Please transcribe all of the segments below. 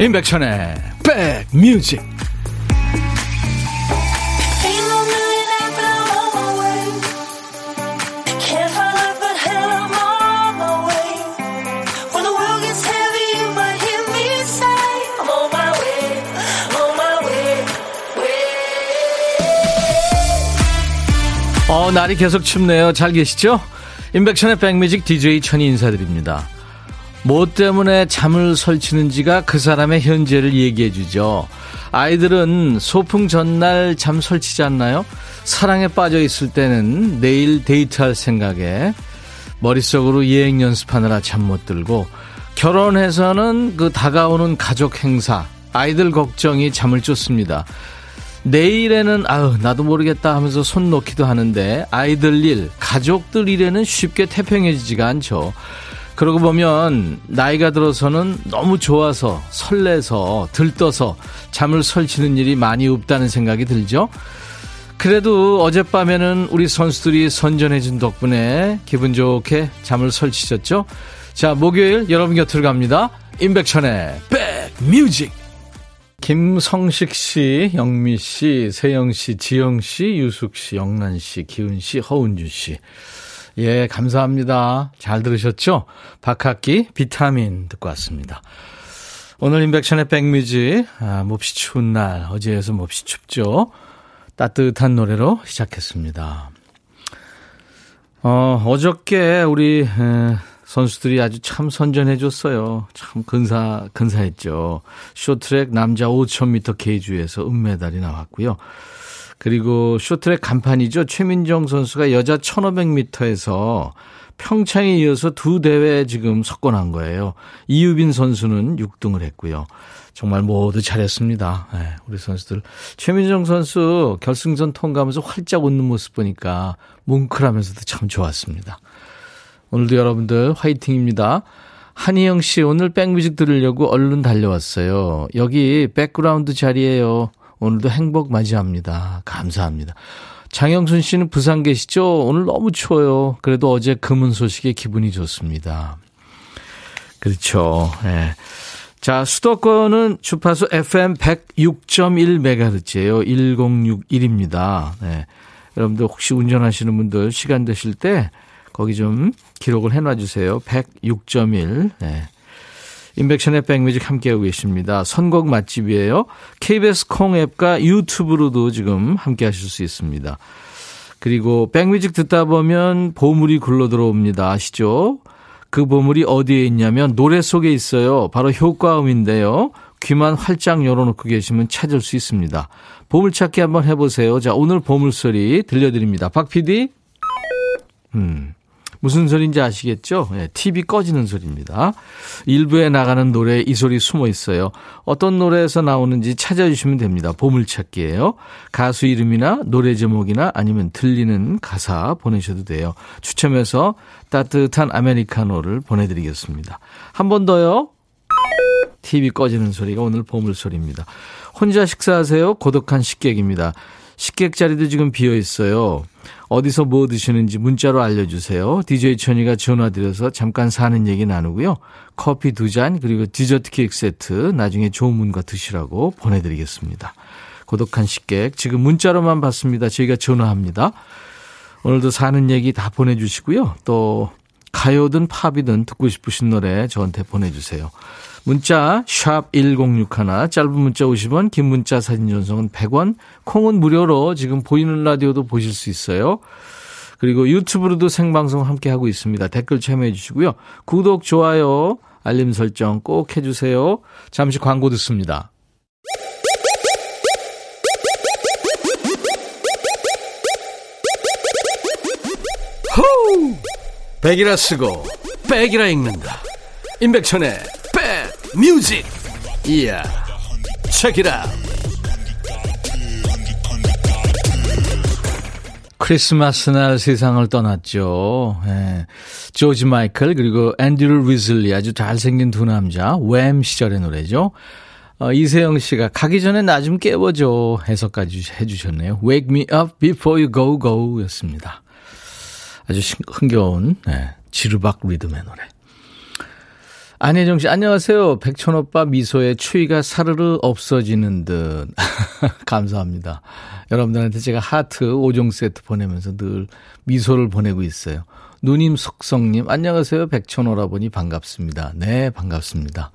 임백천의 백뮤직 어, 날이 계속 춥네요. 잘 계시죠? 임백천의 백뮤직 DJ 천이 인사드립니다. 뭐 때문에 잠을 설치는지가 그 사람의 현재를 얘기해 주죠. 아이들은 소풍 전날 잠 설치지 않나요? 사랑에 빠져 있을 때는 내일 데이트할 생각에 머릿속으로 예행 연습하느라 잠 못 들고 결혼해서는 그 다가오는 가족 행사, 아이들 걱정이 잠을 쫓습니다. 내일에는 아우 나도 모르겠다 하면서 손 놓기도 하는데 아이들 일, 가족들 일에는 쉽게 태평해지지가 않죠. 그러고 보면 나이가 들어서는 너무 좋아서 설레서 들떠서 잠을 설치는 일이 많이 없다는 생각이 들죠. 그래도 어젯밤에는 우리 선수들이 선전해준 덕분에 기분 좋게 잠을 설치셨죠. 자, 목요일 여러분 곁으로 갑니다. 임백천의 백뮤직. 김성식 씨, 영미 씨, 세영 씨, 지영 씨, 유숙 씨, 영란 씨, 기훈 씨, 허운주 씨. 예, 감사합니다. 잘 들으셨죠? 박학기 비타민 듣고 왔습니다. 오늘 인백션의 백뮤직, 아, 몹시 추운 날, 어제에서 몹시 춥죠? 따뜻한 노래로 시작했습니다. 어, 어저께 우리 에, 선수들이 아주 참 선전해줬어요. 참 근사, 근사했죠. 쇼트랙 남자 5000m K주에서 은메달이 나왔고요. 그리고 쇼트트랙 간판이죠. 최민정 선수가 여자 1500m에서 평창에 이어서 두 대회 지금 석권한 거예요. 이유빈 선수는 6등을 했고요. 정말 모두 잘했습니다. 네, 우리 선수들. 최민정 선수 결승전 통과하면서 활짝 웃는 모습 보니까 뭉클하면서도 참 좋았습니다. 오늘도 여러분들 화이팅입니다. 한희영 씨 오늘 back music 들으려고 얼른 달려왔어요. 여기 백그라운드 자리에요. 오늘도 행복 맞이합니다. 감사합니다. 장영순 씨는 부산 계시죠? 오늘 너무 추워요. 그래도 어제 금은 소식에 기분이 좋습니다. 그렇죠. 네. 자, 수도권은 주파수 FM 106.1MHz예요. 1061입니다. 네. 여러분들 혹시 운전하시는 분들 시간 되실 때 거기 좀 기록을 해놔 주세요. 106.1. 네. 인백션의 백뮤직 함께하고 계십니다. 선곡 맛집이에요. KBS 콩 앱과 유튜브로도 지금 함께 하실 수 있습니다. 그리고 백뮤직 듣다 보면 보물이 굴러 들어옵니다. 아시죠? 그 보물이 어디에 있냐면 노래 속에 있어요. 바로 효과음인데요. 귀만 활짝 열어놓고 계시면 찾을 수 있습니다. 보물찾기 한번 해보세요. 자, 오늘 보물소리 들려드립니다. 박 PD? 음. 무슨 소리인지 아시겠죠? 네, 예, TV 꺼지는 소리입니다. 일부에 나가는 노래에 이 소리 숨어 있어요. 어떤 노래에서 나오는지 찾아주시면 됩니다. 보물찾기예요. 가수 이름이나 노래 제목이나 아니면 들리는 가사 보내셔도 돼요. 추첨해서 따뜻한 아메리카노를 보내드리겠습니다. 한 번 더요. TV 꺼지는 소리가 오늘 보물소리입니다. 혼자 식사하세요? 고독한 식객입니다. 식객 자리도 지금 비어 있어요. 어디서 뭐 드시는지 문자로 알려주세요. DJ 천이가 전화드려서 잠깐 사는 얘기 나누고요. 커피 두 잔, 그리고 디저트 케이크 세트 나중에 좋은 분과 드시라고 보내드리겠습니다. 고독한 식객, 지금 문자로만 받습니다. 저희가 전화합니다. 오늘도 사는 얘기 다 보내주시고요. 또 가요든 팝이든 듣고 싶으신 노래 저한테 보내주세요. 문자 1061, 짧은 문자 50원, 긴 문자 사진 전송은 100원, 콩은 무료로 지금 보이는 라디오도 보실 수 있어요. 그리고 유튜브로도 생방송 함께 하고 있습니다. 댓글 참여해 주시고요. 구독, 좋아요, 알림 설정 꼭 해주세요. 잠시 광고 듣습니다. 백이라 쓰고 백이라 읽는다. 임백천의 뮤직 이야 체키라 크리스마스 날 세상을 떠났죠. 예. 조지 마이클 그리고 앤드류 위즐리 아주 잘생긴 두 남자 웸 시절의 노래죠. 어, 이세영 씨가 가기 전에 나 좀 깨워줘 해석까지 해주셨네요. Wake me up before you go go 였습니다. 아주 흥겨운 네, 지르박 리듬의 노래. 안혜정 씨, 안녕하세요. 백천 오빠 미소에 추위가 사르르 없어지는 듯. 감사합니다. 여러분들한테 제가 하트 5종 세트 보내면서 늘 미소를 보내고 있어요. 누님 속성님, 안녕하세요. 백천 오라보니 반갑습니다. 네, 반갑습니다.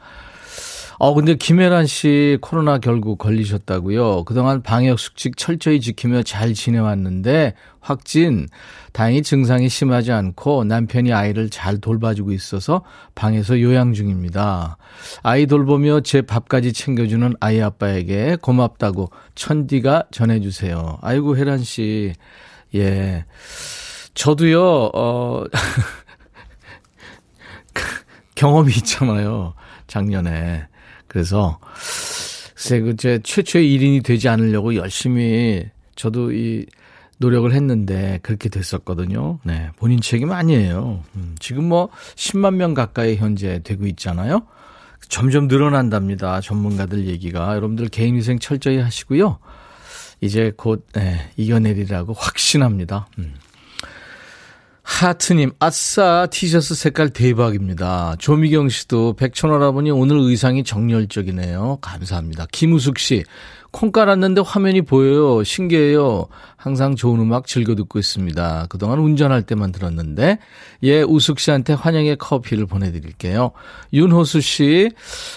어, 근데 김혜란 씨 코로나 결국 걸리셨다고요. 그동안 방역 수칙 철저히 지키며 잘 지내왔는데 확진, 다행히 증상이 심하지 않고 남편이 아이를 잘 돌봐주고 있어서 방에서 요양 중입니다. 아이 돌보며 제 밥까지 챙겨주는 아이 아빠에게 고맙다고 천디가 전해주세요. 아이고, 혜란 씨. 예. 저도요, 어, 경험이 있잖아요. 작년에. 그래서 글쎄 그제 최초의 1인이 되지 않으려고 열심히 저도 이 노력을 했는데 그렇게 됐었거든요. 네. 본인 책임 아니에요. 음, 지금 뭐 10만 명 가까이 현재 되고 있잖아요. 점점 늘어난답니다. 전문가들 얘기가. 여러분들 개인위생 철저히 하시고요. 이제 곧 네, 이겨내리라고 확신합니다. 음. 하트님, 아싸, 티셔츠 색깔 대박입니다. 조미경 씨도 백천원아버니 오늘 의상이 정열적이네요. 감사합니다. 김우숙 씨, 콩 깔았는데 화면이 보여요. 신기해요. 항상 좋은 음악 즐겨 듣고 있습니다. 그동안 운전할 때만 들었는데, 예, 우숙 씨한테 환영의 커피를 보내드릴게요. 윤호수 씨,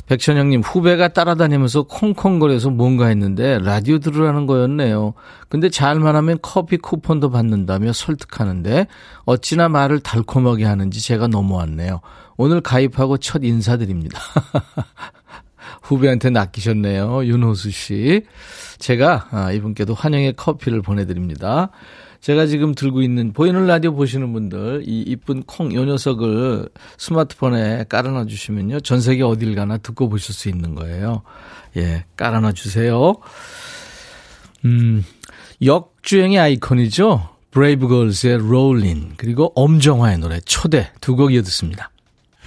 백천영님, 후배가 따라다니면서 콩콩거려서 뭔가 했는데, 라디오 들으라는 거였네요. 근데 잘만 하면 커피 쿠폰도 받는다며 설득하는데, 어찌나 말을 달콤하게 하는지 제가 넘어왔네요. 오늘 가입하고 첫 인사드립니다. 후배한테 낚이셨네요. 윤호수 씨. 제가 아, 이분께도 환영의 커피를 보내드립니다. 제가 지금 들고 있는 보이는 라디오 보시는 분들 이 이쁜 콩 요 녀석을 스마트폰에 깔아놔 주시면요. 전 세계 어딜 가나 듣고 보실 수 있는 거예요. 예, 깔아놔 주세요. 음, 역주행의 아이콘이죠. 브레이브걸스의 롤린 그리고 엄정화의 노래 초대 두 곡 이어 듣습니다.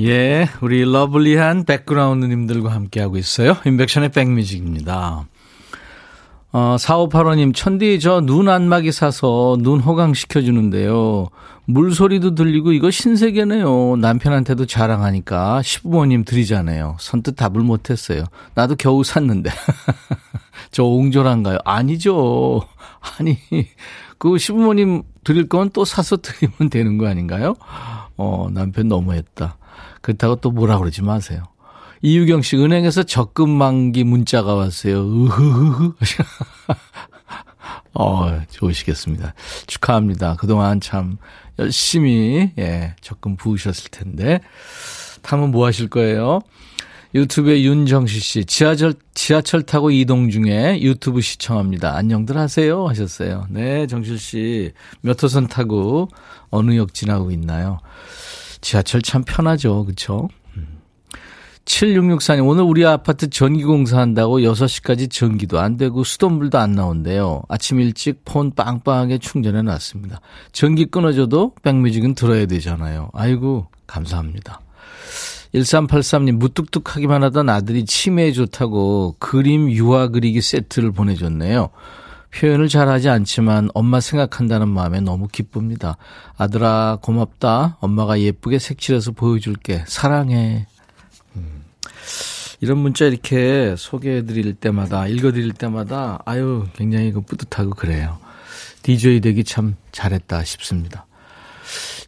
예, 우리 러블리한 백그라운드님들과 함께하고 있어요. 인백션의 백뮤직입니다. 어, 4585님, 천디, 저 눈 안마기 사서 눈 호강시켜주는데요. 물소리도 들리고 이거 신세계네요. 남편한테도 자랑하니까 시부모님 드리잖아요. 선뜻 답을 못했어요. 나도 겨우 샀는데. 저 옹졸한가요? 아니죠. 아니, 그 시부모님 드릴 건 또 사서 드리면 되는 거 아닌가요? 어, 남편 너무했다. 그렇다고 또 뭐라 그러지 마세요. 이유경 씨, 은행에서 적금 만기 문자가 왔어요. 으흐흐흐. 어, 좋으시겠습니다. 축하합니다. 그동안 참 열심히, 예, 적금 부으셨을 텐데. 다음은 뭐 하실 거예요? 유튜브에 윤정시 씨, 지하철, 지하철 타고 이동 중에 유튜브 시청합니다. 안녕들 하세요. 하셨어요. 네, 정실 씨. 몇 호선 타고 어느 역 지나고 있나요? 지하철 참 편하죠. 그쵸? 7664님, 오늘 우리 아파트 전기공사 한다고 6시까지 전기도 안 되고 수돗물도 안 나온대요. 아침 일찍 폰 빵빵하게 충전해 놨습니다. 전기 끊어져도 백뮤직은 들어야 되잖아요. 아이고, 감사합니다. 1383님, 무뚝뚝하기만 하던 아들이 치매에 좋다고 그림 유화 그리기 세트를 보내줬네요. 표현을 잘하지 않지만 엄마 생각한다는 마음에 너무 기쁩니다. 아들아 고맙다. 엄마가 예쁘게 색칠해서 보여줄게. 사랑해. 음. 이런 문자 이렇게 소개해드릴 때마다 읽어드릴 때마다 아유 굉장히 그 뿌듯하고 그래요. DJ 되기 참 잘했다 싶습니다.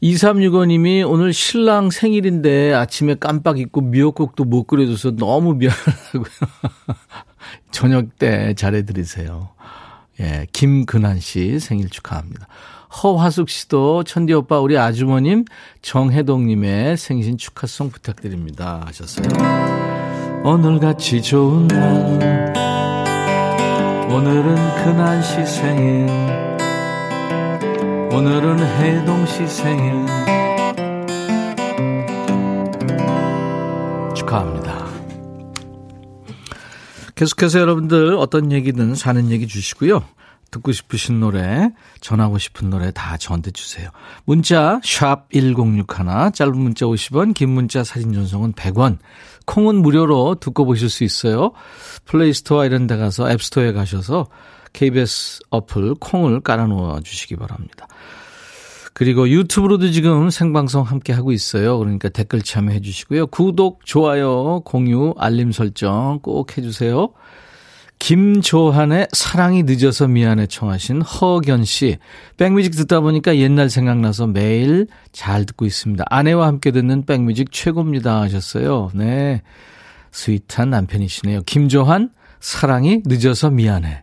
2365님이 오늘 신랑 생일인데 아침에 깜빡 잊고 미역국도 못 끓여줘서 너무 미안하다고요. 저녁 때 잘해드리세요. 예, 김근한 씨 생일 축하합니다. 허화숙 씨도 천디 오빠 우리 아주머님 정혜동님의 생신 축하송 부탁드립니다 하셨어요. 오늘같이 좋은 날 오늘은 근한 씨 생일 오늘은 혜동 씨 생일 축하합니다. 계속해서 여러분들 어떤 얘기든 사는 얘기 주시고요. 듣고 싶으신 노래, 전하고 싶은 노래 다 저한테 주세요. 문자 1061, 짧은 문자 50원, 긴 문자 사진 전송은 100원. 콩은 무료로 듣고 보실 수 있어요. 플레이스토어 이런 데 가서 앱스토어에 가셔서 KBS 어플 콩을 깔아놓아 주시기 바랍니다. 그리고 유튜브로도 지금 생방송 함께 하고 있어요. 그러니까 댓글 참여해 주시고요. 구독, 좋아요, 공유, 알림 설정 꼭 해주세요. 김조한의 사랑이 늦어서 미안해 청하신 허견 씨. 백뮤직 듣다 보니까 옛날 생각나서 매일 잘 듣고 있습니다. 아내와 함께 듣는 백뮤직 최고입니다 하셨어요. 네. 스윗한 남편이시네요. 김조한, 사랑이 늦어서 미안해.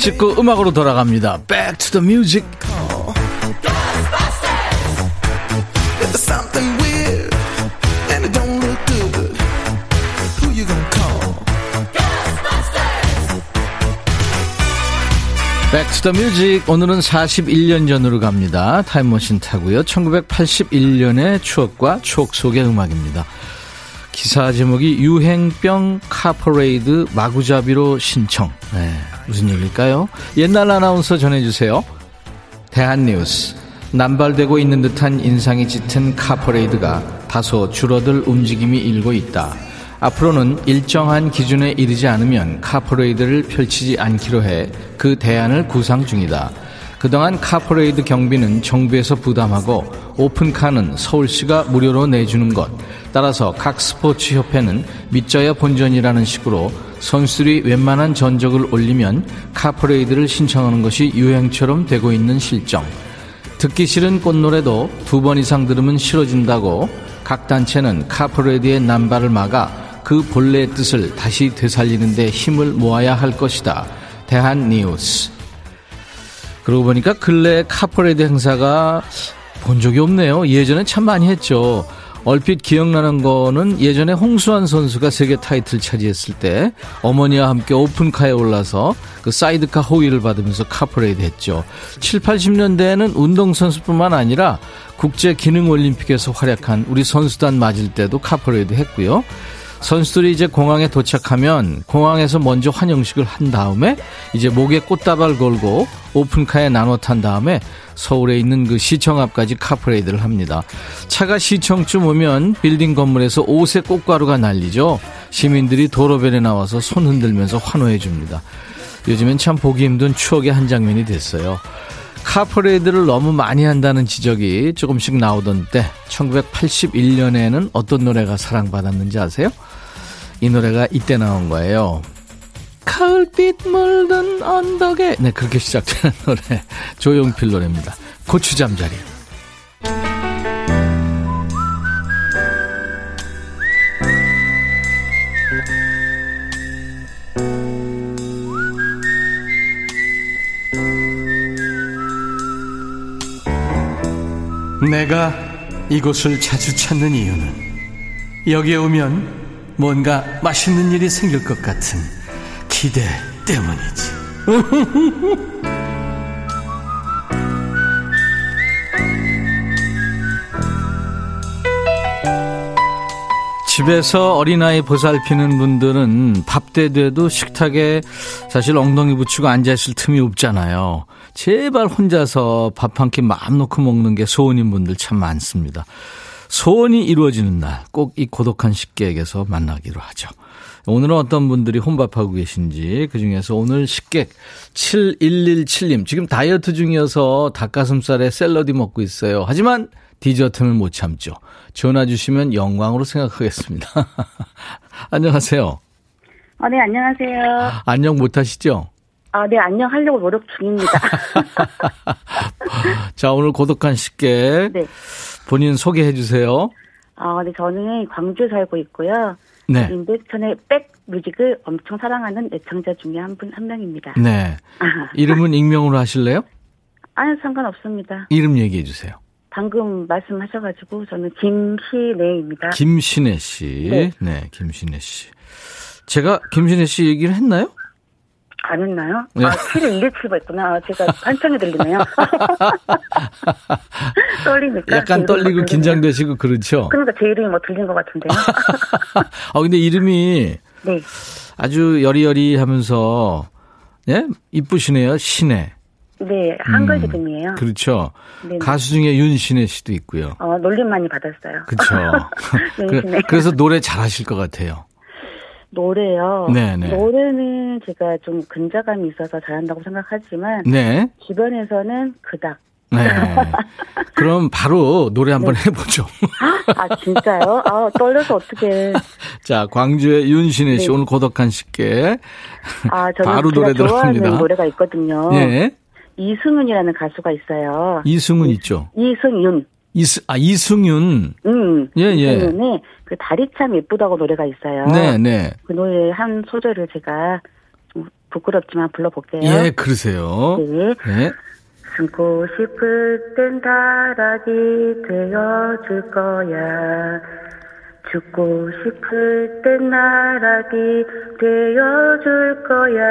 추억 찍고 음악으로 돌아갑니다. Back to the music. Back to the music 오늘은 41년 전으로 갑니다. 타임머신 타고요. 1981년의 추억과 추억 속의 음악입니다. 기사 제목이 유행병 카퍼레이드 마구잡이로 신청. 네, 무슨 얘기일까요? 옛날 아나운서 전해주세요. 대한뉴스. 남발되고 있는 듯한 인상이 짙은 카퍼레이드가 다소 줄어들 움직임이 일고 있다. 앞으로는 일정한 기준에 이르지 않으면 카퍼레이드를 펼치지 않기로 해 그 대안을 구상 중이다. 그동안 카퍼레이드 경비는 정부에서 부담하고 오픈카는 서울시가 무료로 내주는 것. 따라서 각 스포츠 협회는 믿져야 본전이라는 식으로 선수들이 웬만한 전적을 올리면 카퍼레이드를 신청하는 것이 유행처럼 되고 있는 실정. 듣기 싫은 꽃노래도 두 번 이상 들으면 싫어진다고 각 단체는 카퍼레이드의 남발을 막아 그 본래의 뜻을 다시 되살리는 데 힘을 모아야 할 것이다. 대한 뉴스. 그러고 보니까 근래 카퍼레이드 행사가 본 적이 없네요. 예전에 참 많이 했죠. 얼핏 기억나는 거는 예전에 홍수환 선수가 세계 타이틀 차지했을 때 어머니와 함께 오픈카에 올라서 그 사이드카 호위를 받으면서 카퍼레이드 했죠. 7, 80년대에는 운동선수뿐만 아니라 국제 기능 올림픽에서 활약한 우리 선수단 맞을 때도 카퍼레이드 했고요. 선수들이 이제 공항에 도착하면 공항에서 먼저 환영식을 한 다음에 이제 목에 꽃다발 걸고 오픈카에 나눠 탄 다음에 서울에 있는 그 시청 앞까지 카프레이드를 합니다. 차가 시청쯤 오면 빌딩 건물에서 옷의 꽃가루가 날리죠. 시민들이 도로변에 나와서 손 흔들면서 환호해 줍니다. 요즘엔 참 보기 힘든 추억의 한 장면이 됐어요. 카퍼레이드를 너무 많이 한다는 지적이 조금씩 나오던 때 1981년에는 어떤 노래가 사랑받았는지 아세요? 이 노래가 이때 나온 거예요. 가을빛 물든 언덕에 네 그렇게 시작되는 노래 조용필 노래입니다. 고추잠자리 내가 이곳을 자주 찾는 이유는 여기에 오면 뭔가 맛있는 일이 생길 것 같은 기대 때문이지. 집에서 어린아이 보살피는 분들은 밥 때 돼도 식탁에 사실 엉덩이 붙이고 앉아있을 틈이 없잖아요. 제발 혼자서 밥 한 끼 마음 놓고 먹는 게 소원인 분들 참 많습니다. 소원이 이루어지는 날 꼭 이 고독한 식객에게서 만나기로 하죠. 오늘은 어떤 분들이 혼밥하고 계신지 그중에서 오늘 식객 7117님 지금 다이어트 중이어서 닭가슴살에 샐러디 먹고 있어요. 하지만 디저트는 못 참죠. 전화 주시면 영광으로 생각하겠습니다. 안녕하세요. 아, 네, 안녕하세요. 안녕 못 하시죠? 아, 네, 안녕 하려고 노력 중입니다. 자, 오늘 고독한 식객. 네. 본인 소개해 주세요. 아, 네, 저는 광주에 살고 있고요. 네. 임백천의 백 뮤직을 엄청 사랑하는 애청자 중에 한 분, 한 명입니다. 네. 이름은 익명으로 하실래요? 아니, 상관없습니다. 이름 얘기해 주세요. 방금 말씀하셔가지고 저는 김신혜입니다. 김신혜 씨. 네. 네, 김신혜 씨. 제가 김신혜 씨 얘기를 했나요? 안 했나요? 네. 아, 7117번 했구나. 아, 제가 한창에 들리네요. 떨리니까. 약간 떨리고 긴장되시고 그렇죠? 그러니까 제 이름이 뭐 들린 것 같은데요. 아, 근데 이름이. 네. 아주 여리여리 하면서, 예? 이쁘시네요. 신혜. 네, 한글 음, 이름이에요. 그렇죠. 네네. 가수 중에 윤신혜 씨도 있고요. 어, 놀림 많이 받았어요. 그렇죠. 그래서 노래 잘하실 것 같아요. 노래요. 네네. 노래는 제가 좀 근자감이 있어서 잘한다고 생각하지만 네. 주변에서는 그닥. 네. 그럼 바로 노래 한번 네. 해보죠. 아 진짜요? 아 떨려서 어떻게? 자 광주의 윤신혜 씨 네. 오늘 고독한 식객. 아 저는 바로 노래 들어갑니다. 노래가 있거든요. 예. 이승윤이라는 가수가 있어요. 이승윤 있죠. 이승윤. 이스, 아, 이승윤. 음. 예, 예. 이승윤의 그 달이 참 예쁘다고 노래가 있어요. 네, 네. 그 노래 한 소절을 제가 좀 부끄럽지만 불러볼게요. 예, 그러세요. 네. 네. 숨고 싶을 땐 달아기 되어줄 거야. 죽고 싶을 땐 나락이 되어줄 거야.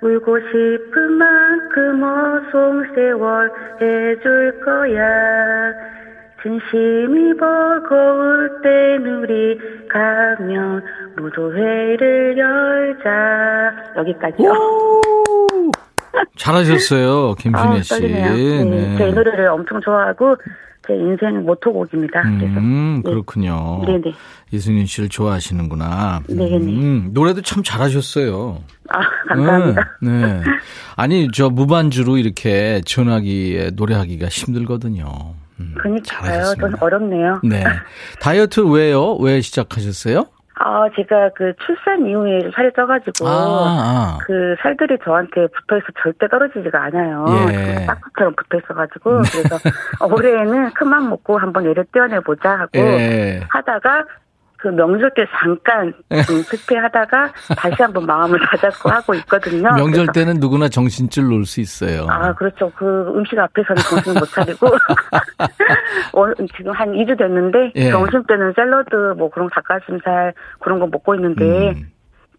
울고 싶은 만큼 어송세월 해줄 거야. 진심이 버거울 땐 우리 가면 무도회를 열자. 여기까지요. 잘하셨어요, 아, 씨. 네. 네. 제 노래를 엄청 좋아하고 제 인생 모토곡입니다. 음, 네. 그렇군요. 네네. 이승윤 씨를 좋아하시는구나. 네네. 음, 노래도 참 잘하셨어요. 아, 감사합니다. 네, 네. 아니, 저 무반주로 이렇게 전화기에 노래하기가 힘들거든요. 음, 그니까요. 좀 어렵네요. 네. 다이어트 왜요? 왜 시작하셨어요? 아, 제가 그 출산 이후에 살이 쪄가지고, 아, 아. 그 살들이 저한테 붙어 있어 절대 떨어지지가 않아요. 예. 딱지처럼 붙어 있어가지고, 네. 그래서 올해에는 큰맘 먹고 한번 얘를 떼어내보자 하고, 예. 하다가 그 명절 때 잠깐 좀 실패하다가 다시 한번 마음을 다잡고 하고 있거든요. 명절 때는 누구나 정신줄 놓을 수 있어요. 아, 그렇죠. 그 음식 앞에서는 정신 못 차리고. 어, 지금 한 2주 됐는데, 예. 점심 때는 샐러드, 뭐 그런 닭가슴살, 그런 거 먹고 있는데, 음.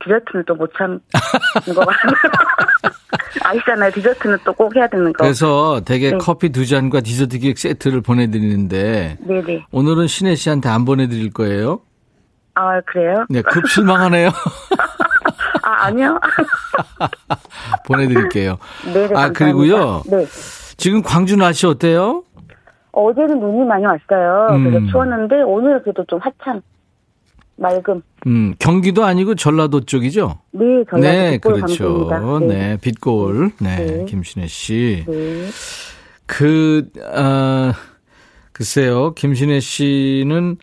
디저트는 또 못 참는 거 같아요. 아시잖아요. 디저트는 또 꼭 해야 되는 거. 그래서 되게 네. 커피 두 잔과 디저트 기획 세트를 보내드리는데, 네네. 오늘은 신혜 씨한테 안 보내드릴 거예요? 아, 그래요? 네, 급 실망하네요. 아, 아니요. 보내드릴게요. 네, 네. 아, 그리고요. 네. 지금 광주 날씨 어때요? 어제는 눈이 많이 왔어요. 음. 그래서 추웠는데 오늘 그래도 좀 화창. 맑음. 음, 경기도 아니고 전라도 쪽이죠? 네, 전라도 네, 그렇죠. 네. 네, 빛골. 네, 네. 김신혜 씨. 네. 그, 어, 글쎄요, 김신혜 씨는,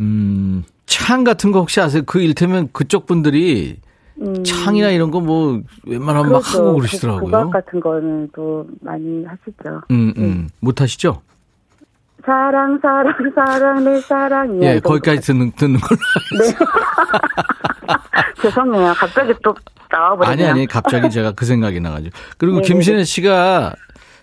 음, 창 같은 거 혹시 아세요? 그 일테면 그쪽 분들이 음. 창이나 이런 거 뭐 웬만하면 그렇죠. 막 하고 그러시더라고요. 국악 같은 거는 또 많이 하시죠. 음, 음. 네. 못 하시죠? 사랑, 사랑, 사랑, 내 사랑이야. 예, 거기까지 듣는, 듣는 걸로. 네. 죄송해요. 갑자기 또 나와버리네요. 아니, 아니, 갑자기 제가 그 생각이 나가지고. 그리고 네, 네 김신혜 네. 씨가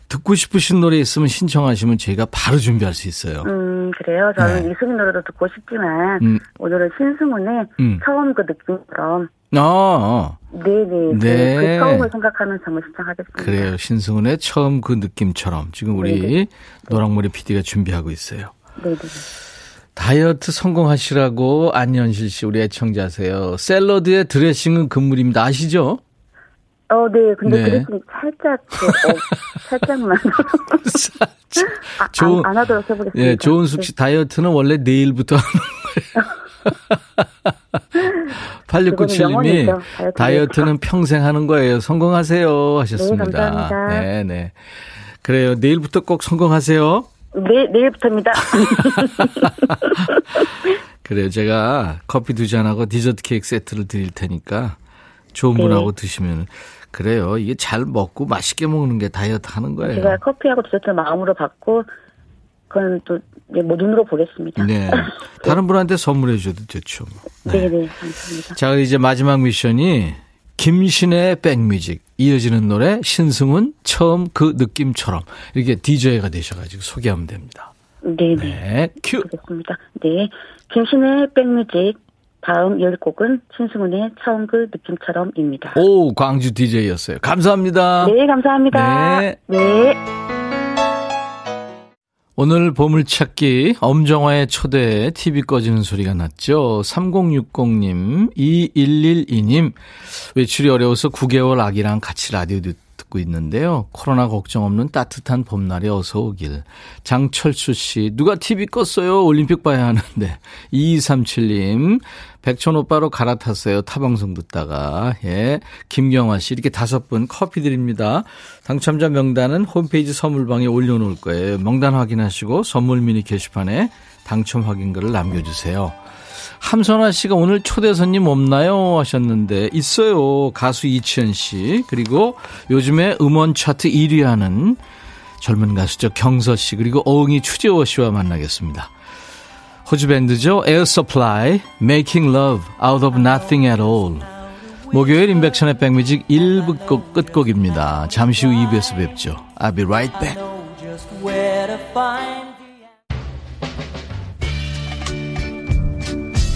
듣고 싶으신 노래 있으면 신청하시면 저희가 바로 준비할 수 있어요. 음, 그래요. 저는 네. 이승민 노래도 듣고 싶지만 음. 오늘은 신승훈의 음. 처음 그 느낌처럼. 아, 아. 네네. 네. 그 처음을 생각하면서 한번 신청하겠습니다. 그래요. 신승훈의 처음 그 느낌처럼 지금 우리 네네. 노랑머리 PD가 준비하고 있어요. 네네. 다이어트 성공하시라고 안현실 씨 우리 애청자세요. 샐러드의 드레싱은 금물입니다. 아시죠? 어, 네. 근데 네. 드레싱 살짝 그, 어, 살짝만. 살짝. 아, 좋은 안, 안 하도록 해보겠습니다. 예, 조은숙 씨 네. 다이어트는 원래 내일부터 하는 거예요. 8697님이 다이어트는 평생 하는 거예요. 성공하세요 하셨습니다. 네, 감사합니다. 네, 네. 그래요. 내일부터 꼭 성공하세요. 네, 내일부터입니다. 그래요. 제가 커피 두 잔하고 디저트 케이크 세트를 드릴 테니까 좋은 네. 분하고 드시면 그래요. 이게 잘 먹고 맛있게 먹는 게 다이어트 하는 거예요. 제가 커피하고 디저트 마음으로 받고 그건 또 뭐 눈으로 보겠습니다. 네. 다른 분한테 선물해 줘도 좋죠. 네. 네, 네, 감사합니다. 자, 이제 마지막 미션이 김신의 백뮤직 이어지는 노래 신승훈 처음 그 느낌처럼 이렇게 DJ가 되셔가지고 소개하면 됩니다. 네네. 네, 큐. 그렇습니다. 네. 김신의 백뮤직 다음 열 곡은 신승훈의 처음 그 느낌처럼입니다. 오, 광주 DJ였어요. 감사합니다. 네, 감사합니다. 네. 네. 오늘 보물찾기 엄정화의 초대에 TV 꺼지는 소리가 났죠. 3060님, 2112님, 외출이 어려워서 9개월 아기랑 같이 라디오 듣고 있는데요. 코로나 걱정 없는 따뜻한 봄날에 어서 오길. 장철수 씨, 누가 TV 껐어요? 올림픽 봐야 하는데. 2237님, 백천 오빠로 갈아탔어요. 타방송 듣다가. 예. 김경화 씨, 이렇게 다섯 분 커피 드립니다. 당첨자 명단은 홈페이지 선물방에 올려놓을 거예요. 명단 확인하시고 선물 미니 게시판에 당첨 확인글을 남겨주세요. 함선아 씨가 오늘 초대 손님 없나요? 하셨는데 있어요. 가수 이치현 씨 그리고 요즘에 음원 차트 1위 하는 젊은 가수죠. 경서 씨 그리고 어흥이 추재호 씨와 만나겠습니다. 호주 밴드죠. Air Supply, Making Love Out of Nothing at All. 목요일 인백션의 백뮤직 1부 곡 끝곡입니다. 잠시 후 2부에서 뵙죠. I'll be right back.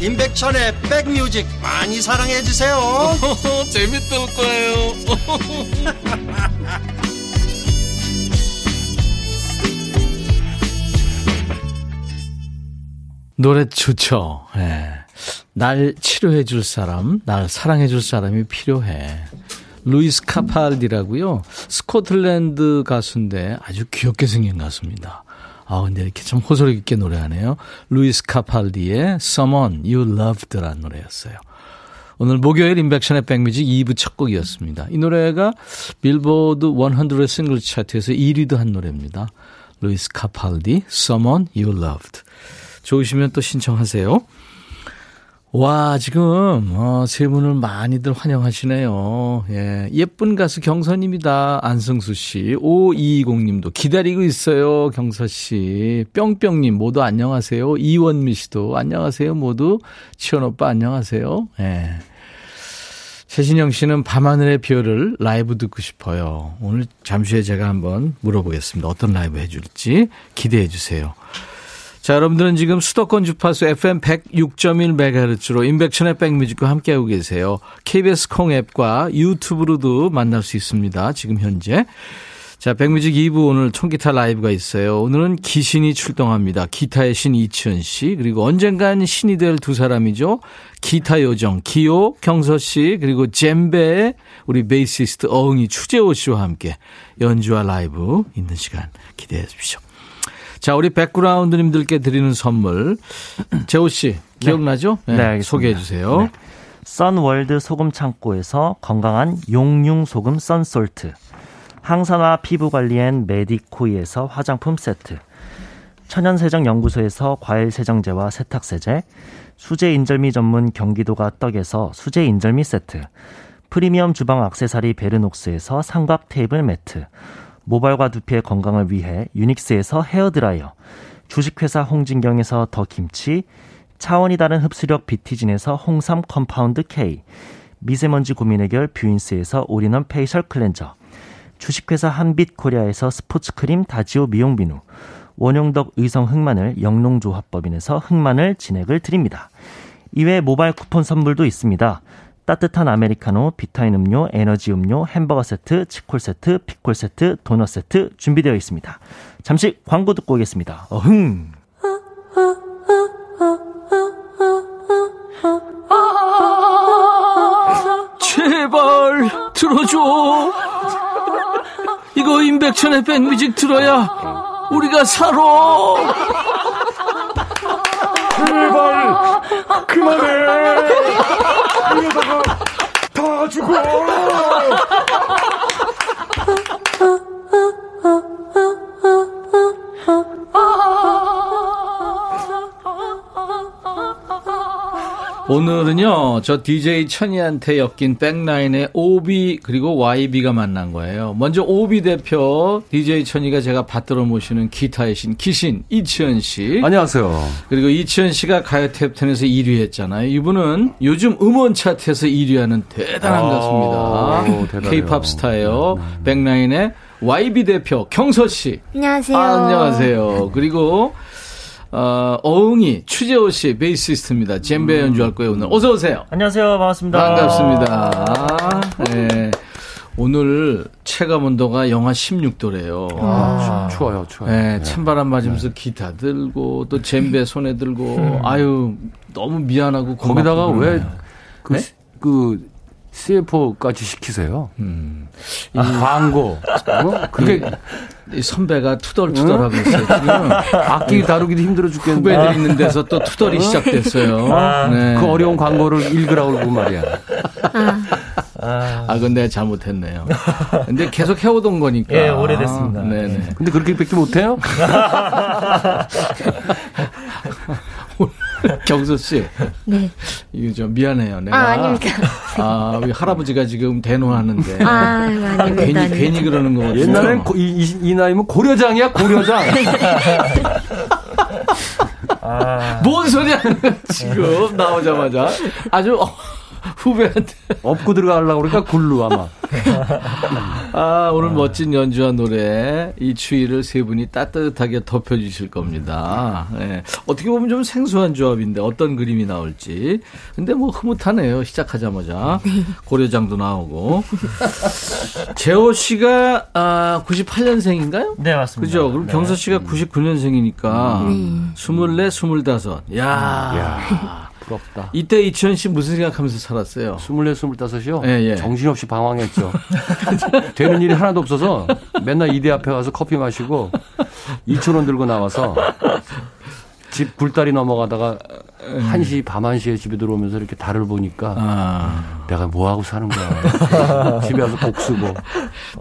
임백천의 백뮤직 많이 사랑해 주세요. 재밌을 거예요. 노래 좋죠. 네. 날 치료해 줄 사람, 날 사랑해 줄 사람이 필요해. 루이스 카팔디라고요. 스코틀랜드 가수인데 아주 귀엽게 생긴 가수입니다. 아, 근데 이렇게 참 호소력 있게 노래하네요. 루이스 카팔디의 Someone You Loved라는 노래였어요. 오늘 목요일 임백천의 백뮤직 2부 첫 곡이었습니다. 이 노래가 빌보드 100 싱글 차트에서 1위도 한 노래입니다. 루이스 카팔디, Someone You Loved. 좋으시면 또 신청하세요. 와, 지금, 어, 세 분을 많이들 환영하시네요. 예. 예쁜 가수 경서입니다. 안승수 씨. 5220님도 기다리고 있어요. 경서 씨. 뿅뿅님 모두 안녕하세요. 이원미 씨도 안녕하세요. 모두. 치현 오빠 안녕하세요. 예. 최신영 씨는 밤하늘의 별을 라이브 듣고 싶어요. 오늘 잠시 후에 제가 한번 물어보겠습니다. 어떤 라이브 해줄지 기대해 주세요. 자, 여러분들은 지금 수도권 주파수 FM 106.1MHz로 임백천의 백뮤직과 함께하고 계세요. KBS 콩 앱과 유튜브로도 만날 수 있습니다. 지금 현재. 자, 백뮤직 2부 오늘 총기타 라이브가 있어요. 오늘은 기신이 출동합니다. 기타의 신 이치현 씨, 그리고 언젠간 신이 될 두 사람이죠. 기타 요정, 기호, 경서 씨, 그리고 젬베의 우리 베이시스트 어흥이 추재호 씨와 함께 연주와 라이브 있는 시간 기대해 주십시오. 자, 우리 백그라운드님들께 드리는 선물. 재호 씨, 기억나죠? 네, 네, 네 소개해 주세요. 네. 썬월드 소금 창고에서 건강한 용융 소금 썬솔트. 항산화 피부 관리엔 메디코이에서 화장품 세트. 천연세정 연구소에서 과일 세정제와 세탁세제. 수제 인절미 전문 경기도가 떡에서 수제 인절미 세트. 프리미엄 주방 악세사리 베르녹스에서 삼각 테이블 매트. 모발과 두피의 건강을 위해 유닉스에서 헤어드라이어, 주식회사 홍진경에서 더 김치, 차원이 다른 흡수력 비티진에서 홍삼 compound K, 미세먼지 고민 해결 뷰인스에서 all-in-one facial cleanser, 주식회사 한빛코리아에서 스포츠크림 다지오 미용비누, 원용덕 의성 흑마늘 영농조합법인에서 흑마늘 진액을 드립니다. 이외 모바일 쿠폰 선물도 있습니다. 따뜻한 아메리카노, 비타민 음료, 에너지 음료, 햄버거 세트, 치콜 세트, 피콜 세트, 도넛 세트 준비되어 있습니다. 잠시 광고 듣고 오겠습니다. 어흥! 제발 들어줘. 이거 임백천의 백뮤직 들어야 우리가 살아. 그만해. 이러다가 다 죽어. 오늘은요, 저 DJ 천이한테 엮인 백라인의 오비 그리고 YB가 만난 거예요. 먼저 오비 대표 DJ 천이가 제가 받들어 모시는 기타의 신 기신 이치현 씨. 안녕하세요. 그리고 이치현 씨가 가요 탭텐에서 1위 했잖아요. 이분은 요즘 음원 차트에서 1위 하는 대단한 아, 가수입니다. 케이팝 스타예요. 네, 네. 백라인의 YB 대표 경서 씨. 안녕하세요. 아, 안녕하세요. 그리고 어, 어흥이 추재호 씨 베이시스트입니다. 젬베 음. 연주할 거예요 오늘. 어서 오세요. 안녕하세요. 반갑습니다. 반갑습니다. 네. 오늘 체감 온도가 영하 16도래요. 아, 추, 워요 추워요. 네, 찬바람 맞으면서 네. 기타 들고 또 젬베 손에 들고 음. 아유 너무 미안하고 거기다가 왜그 네? 그 CFO까지 시키세요. 음. 이 광고. 뭐? 그게 선배가 투덜투덜하고 있어요. 지금 악기 다루기도 힘들어 죽겠는데. 후배들 있는 데서 또 투덜이 시작됐어요. 아, 네. 그 어려운 광고를 읽으라고 그러고 말이야. 아, 아 근데 잘못했네요. 근데 계속 해오던 거니까. 예, 오래됐습니다. 네네. 근데 그렇게밖에 못해요? 경수 씨. 네. 이거 좀 미안해요. 내가. 아, 아닙니다. 아, 우리 할아버지가 지금 대노하는데. 아, 아닙니다. 괜히, 아닙니다. 괜히 그러는 거거든요. 옛날엔 고, 이, 이, 이 나이면 고려장이야, 고려장. 아. 뭔 소리야, 지금 나오자마자. 아주. 후배한테. 업고 들어가려고 그러니까 굴루 아마. 아, 오늘 멋진 연주와 노래, 이 추위를 세 분이 따뜻하게 덮여주실 겁니다. 네. 어떻게 보면 좀 생소한 조합인데 어떤 그림이 나올지. 근데 뭐 흐뭇하네요. 시작하자마자. 고려장도 나오고. 재호 씨가 아, 98년생인가요? 네, 맞습니다. 그죠? 그럼 네. 경서 씨가 99년생이니까. 네. 24, 25. 야. 야. 부럽다. 이때 이치현 씨 무슨 생각하면서 살았어요? 24, 25이요? 예, 예. 정신없이 방황했죠. 되는 일이 하나도 없어서 맨날 이대 앞에 가서 커피 마시고 2천 원 들고 나와서 집 굴다리 넘어가다가 1시, 밤 1시에 집에 들어오면서 이렇게 달을 보니까 아. 내가 뭐 하고 사는 거야. 집에 와서 곡 쓰고.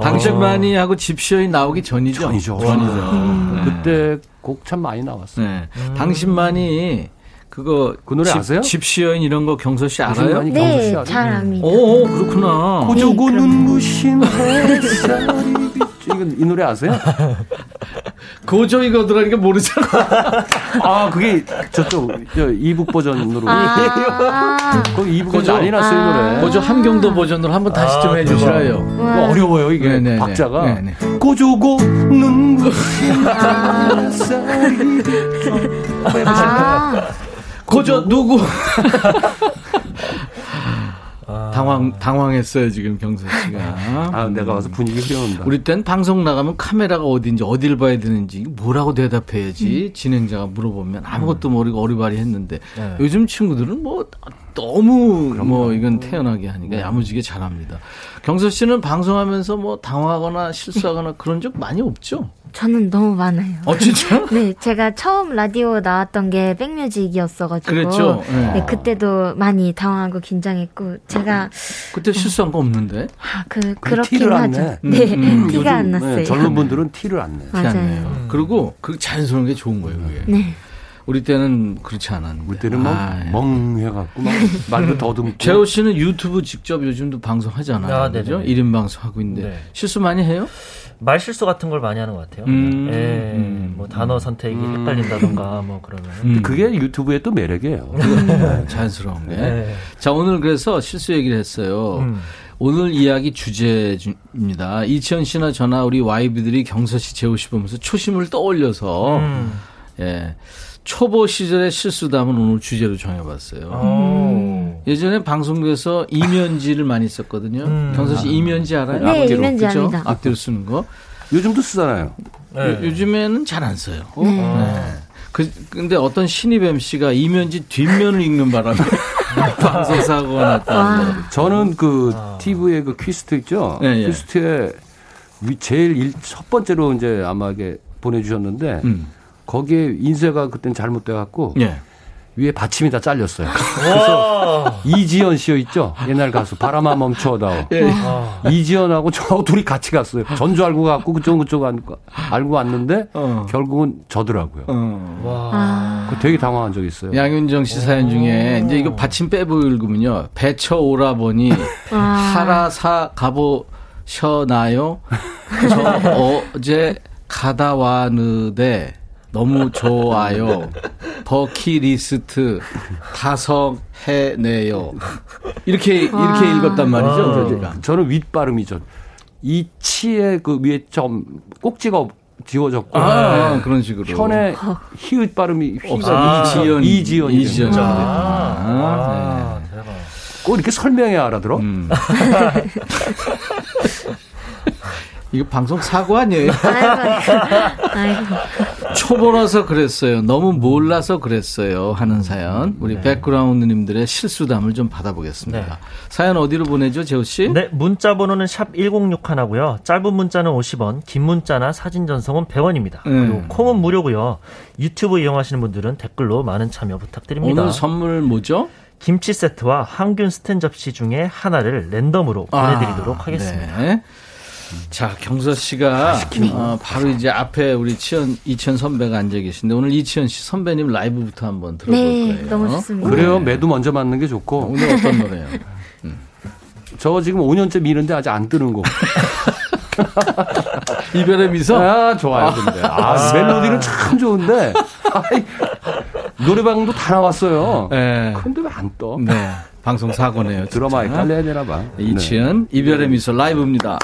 당신만이 어. 하고 집시어이 나오기 전이죠. 전이죠. 전이죠. 음. 네. 그때 곡 참 많이 나왔어요. 네. 음. 당신만이 그거 그 노래 집, 아세요? 집시여인 이런 거 경서 씨 알아요? 네, 잘 압니다. 오, 그렇구나. 고조고 네, 눈부신 햇살이 이건 이 노래 아세요? 고조 이거 들어가니까 모르잖아. 아, 그게 저쪽 저 이북 버전으로. 아~ 거기 이북 버전 많이 났어요, 이 노래. 고조 함경도 버전으로 한번 다시 좀 아, 해주시라요. 어려워요, 이게. 네네네. 박자가. 네네. 고조고 눈부신 햇살이. 아~ 고저 누구? 아. 당황 당황했어요 지금 경선 씨가. 아 내가 와서 분위기 흐려온다. 우리 땐 방송 나가면 카메라가 어딘지 어딜 봐야 되는지 뭐라고 대답해야지 음. 진행자가 물어보면 아무것도 모르고 어리바리 했는데 네. 요즘 친구들은 뭐 너무 그럼요. 뭐 이건 태어나게 하니까 네. 야무지게 잘합니다. 경서 씨는 방송하면서 뭐 당황하거나 실수하거나 그런 적 많이 없죠? 저는 너무 많아요. 어, 진짜? 네, 제가 처음 라디오 나왔던 게 백뮤직이었어가지고. 그랬죠. 네. 네, 그때도 많이 당황하고 긴장했고, 제가. 그때 실수한 거 없는데? 아, 그, 그렇긴 하죠. 네, 음, 음. 티가 안 났어요. 네, 젊은 분들은 티를 안 내요. 맞아요. 음. 그리고 그 자연스러운 게 좋은 거예요, 그게. 네. 우리 때는 그렇지 않았는데. 우리 때는 막 아, 예. 멍해갖고 막 말도 더듬고. 재호 씨는 유튜브 직접 요즘도 방송하잖아요. 아, 그죠? 1인 방송 하고 있는데 네. 실수 많이 해요? 말 실수 같은 걸 많이 하는 것 같아요. 음. 예, 음. 뭐 단어 선택이 음. 헷갈린다던가 뭐 그러면. 음. 그게 유튜브의 또 매력이에요. 네, 자연스러운 게. 네. 자 오늘 그래서 실수 얘기를 했어요. 음. 오늘 이야기 주제입니다. 이치현 씨나 저나 우리 와이브들이 경서 씨, 재호 씨 보면서 초심을 떠올려서 음. 예. 초보 시절의 실수담은 오늘 주제로 정해봤어요. 음. 예전에 방송국에서 이면지를 많이 썼거든요. 음. 경서 씨 이면지 알아요? 네, 앞뒤로 이면지 그죠? 압니다. 앞뒤로 쓰는 거. 요즘도 쓰잖아요. 네. 요, 즘에는 잘 안 써요. 네. 네. 그, 근데 어떤 신입 MC가 이면지 뒷면을 읽는 바람에 방송 사고가 났다는 거. 저는 그 아. TV에 그 퀴스트 있죠? 네, 예. 퀴스트에 제일 일, 첫 번째로 이제 아마 이게 보내주셨는데 음. 거기에 인쇄가 그때는 잘못돼 갖고 예. 위에 받침이 다 잘렸어요. 그래서 이지연 씨요 있죠? 옛날 가수 바람아 멈춰다오. 예. 이지연하고 저 둘이 같이 갔어요. 전주 알고 갔고 그쪽 그쪽 알고 왔는데 어. 결국은 저더라고요. 어. 와. 그 되게 당황한 적 있어요. 양윤정 씨 사연 중에 이제 이거 받침 빼보 읽으면요. 배쳐 오라보니 하라사 가보셔나요? 저 어제 가다 와느데 너무 좋아요. 버키리스트 다섯 해내요. 이렇게 이렇게 읽었단 말이죠. 아, 저는 윗 발음이죠. 이 치의 그 위에 점 꼭지가 지워졌고 아, 네. 그런 식으로 현의 히읗 발음이 휘가 이지연 이지연 이지연 아, 아, 네. 꼭 이렇게 설명해야 알아들어? 음. 이거 방송 사고 아니에요? 아이고. 초보라서 그랬어요. 너무 몰라서 그랬어요. 하는 사연. 우리 네. 백그라운드님들의 실수담을 좀 받아보겠습니다. 네. 사연 어디로 보내죠, 재호 씨? 네, 문자 번호는 샵 1061하고요. 짧은 문자는 50원, 긴 문자나 사진 전송은 100원입니다. 음. 그리고 콩은 무료고요. 유튜브 이용하시는 분들은 댓글로 많은 참여 부탁드립니다. 오늘 선물 뭐죠? 김치 세트와 항균 스탠 접시 중에 하나를 랜덤으로 보내드리도록 아, 하겠습니다. 네. 자, 경서 씨가 어, 바로 이제 앞에 우리 치현 이치현 선배가 앉아 계신데 오늘 이치현 씨 선배님 라이브부터 한번 들어볼 네, 거예요. 너무 좋습니다. 그래요. 매도 먼저 맞는 게 좋고. 오늘 어떤 노래요? 음. 저 지금 5년째 미는데 아직 안 뜨는 거. 이별의 미소? 아, 좋아요, 근데. 아, 아, 멜로디는 참 좋은데. 아이, 노래방도 다 나왔어요. 네. 근데 왜 안 떠? 네. 방송 사고네요. 드라마에 깔려야 되나 봐. 이치현 네. 이별의 미소 라이브입니다.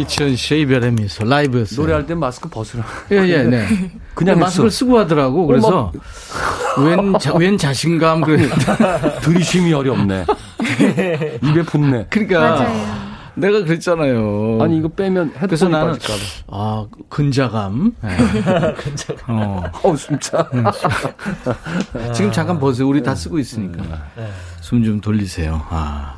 이치현 씨의 이별의 미소 라이브였어요. 노래할 땐 마스크 벗으라. 예, 예, 네. 그냥 마스크를 했어. 쓰고 하더라고. 그래서 웬, 자, 웬 자신감 그래. 들이심이 어렵네. 입에 붙네. 그러니까 내가 그랬잖아요. 아니 이거 빼면 그래서 나는 빠질까 봐. 아 근자감. 네. 근자감. 어. 어 진짜. 지금 잠깐 보세요. 우리 다 쓰고 있으니까. 숨 좀 돌리세요. 아.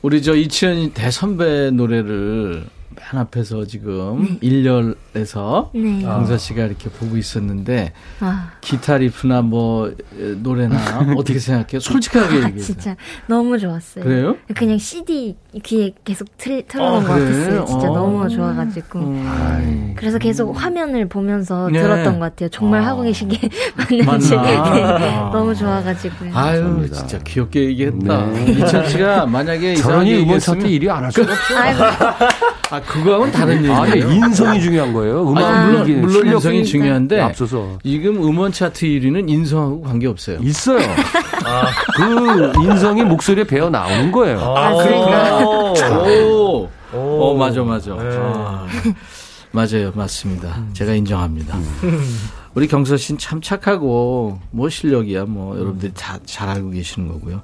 우리 저 이치현 대선배 노래를 맨 앞에서 지금 일렬에서 네. 강사 씨가 이렇게 보고 있었는데 아. 기타 리프나 뭐 에, 노래나 어떻게 생각해요? 솔직하게 얘기해. 진짜 너무 좋았어요. 그래요? 그냥 CD 귀에 계속 틀, 틀어놓은 아, 것 그래? 같았어요. 진짜 어. 너무 좋아가지고. 그래서 계속 화면을 보면서 네. 들었던 것 같아요. 정말 하고 계신 게 맞는지. 네. 아. 너무 좋아가지고요. 아유 진짜 귀엽게 얘기했다. 네. 이천 씨가 만약에 저런이 음원 차트 얘기했으면 1위 안 할 수가 없어. 아 그거하고는 다른 얘기예요. 아니 인성이 중요한 거예요. 음악 아니, 물론 물론 인성이 실력이 중요한데 앞서서 지금 음원 차트 1위는 인성하고 관계 없어요. 있어요. 그 인성이 목소리에 배어 나오는 거예요. 아, 그러니까. 오. 어, 맞아, 맞아. 아, 맞아요, 맞습니다. 제가 인정합니다. 우리 경서 씨는 참 착하고, 뭐 실력이야, 뭐, 여러분들이 다 잘 알고 계시는 거고요.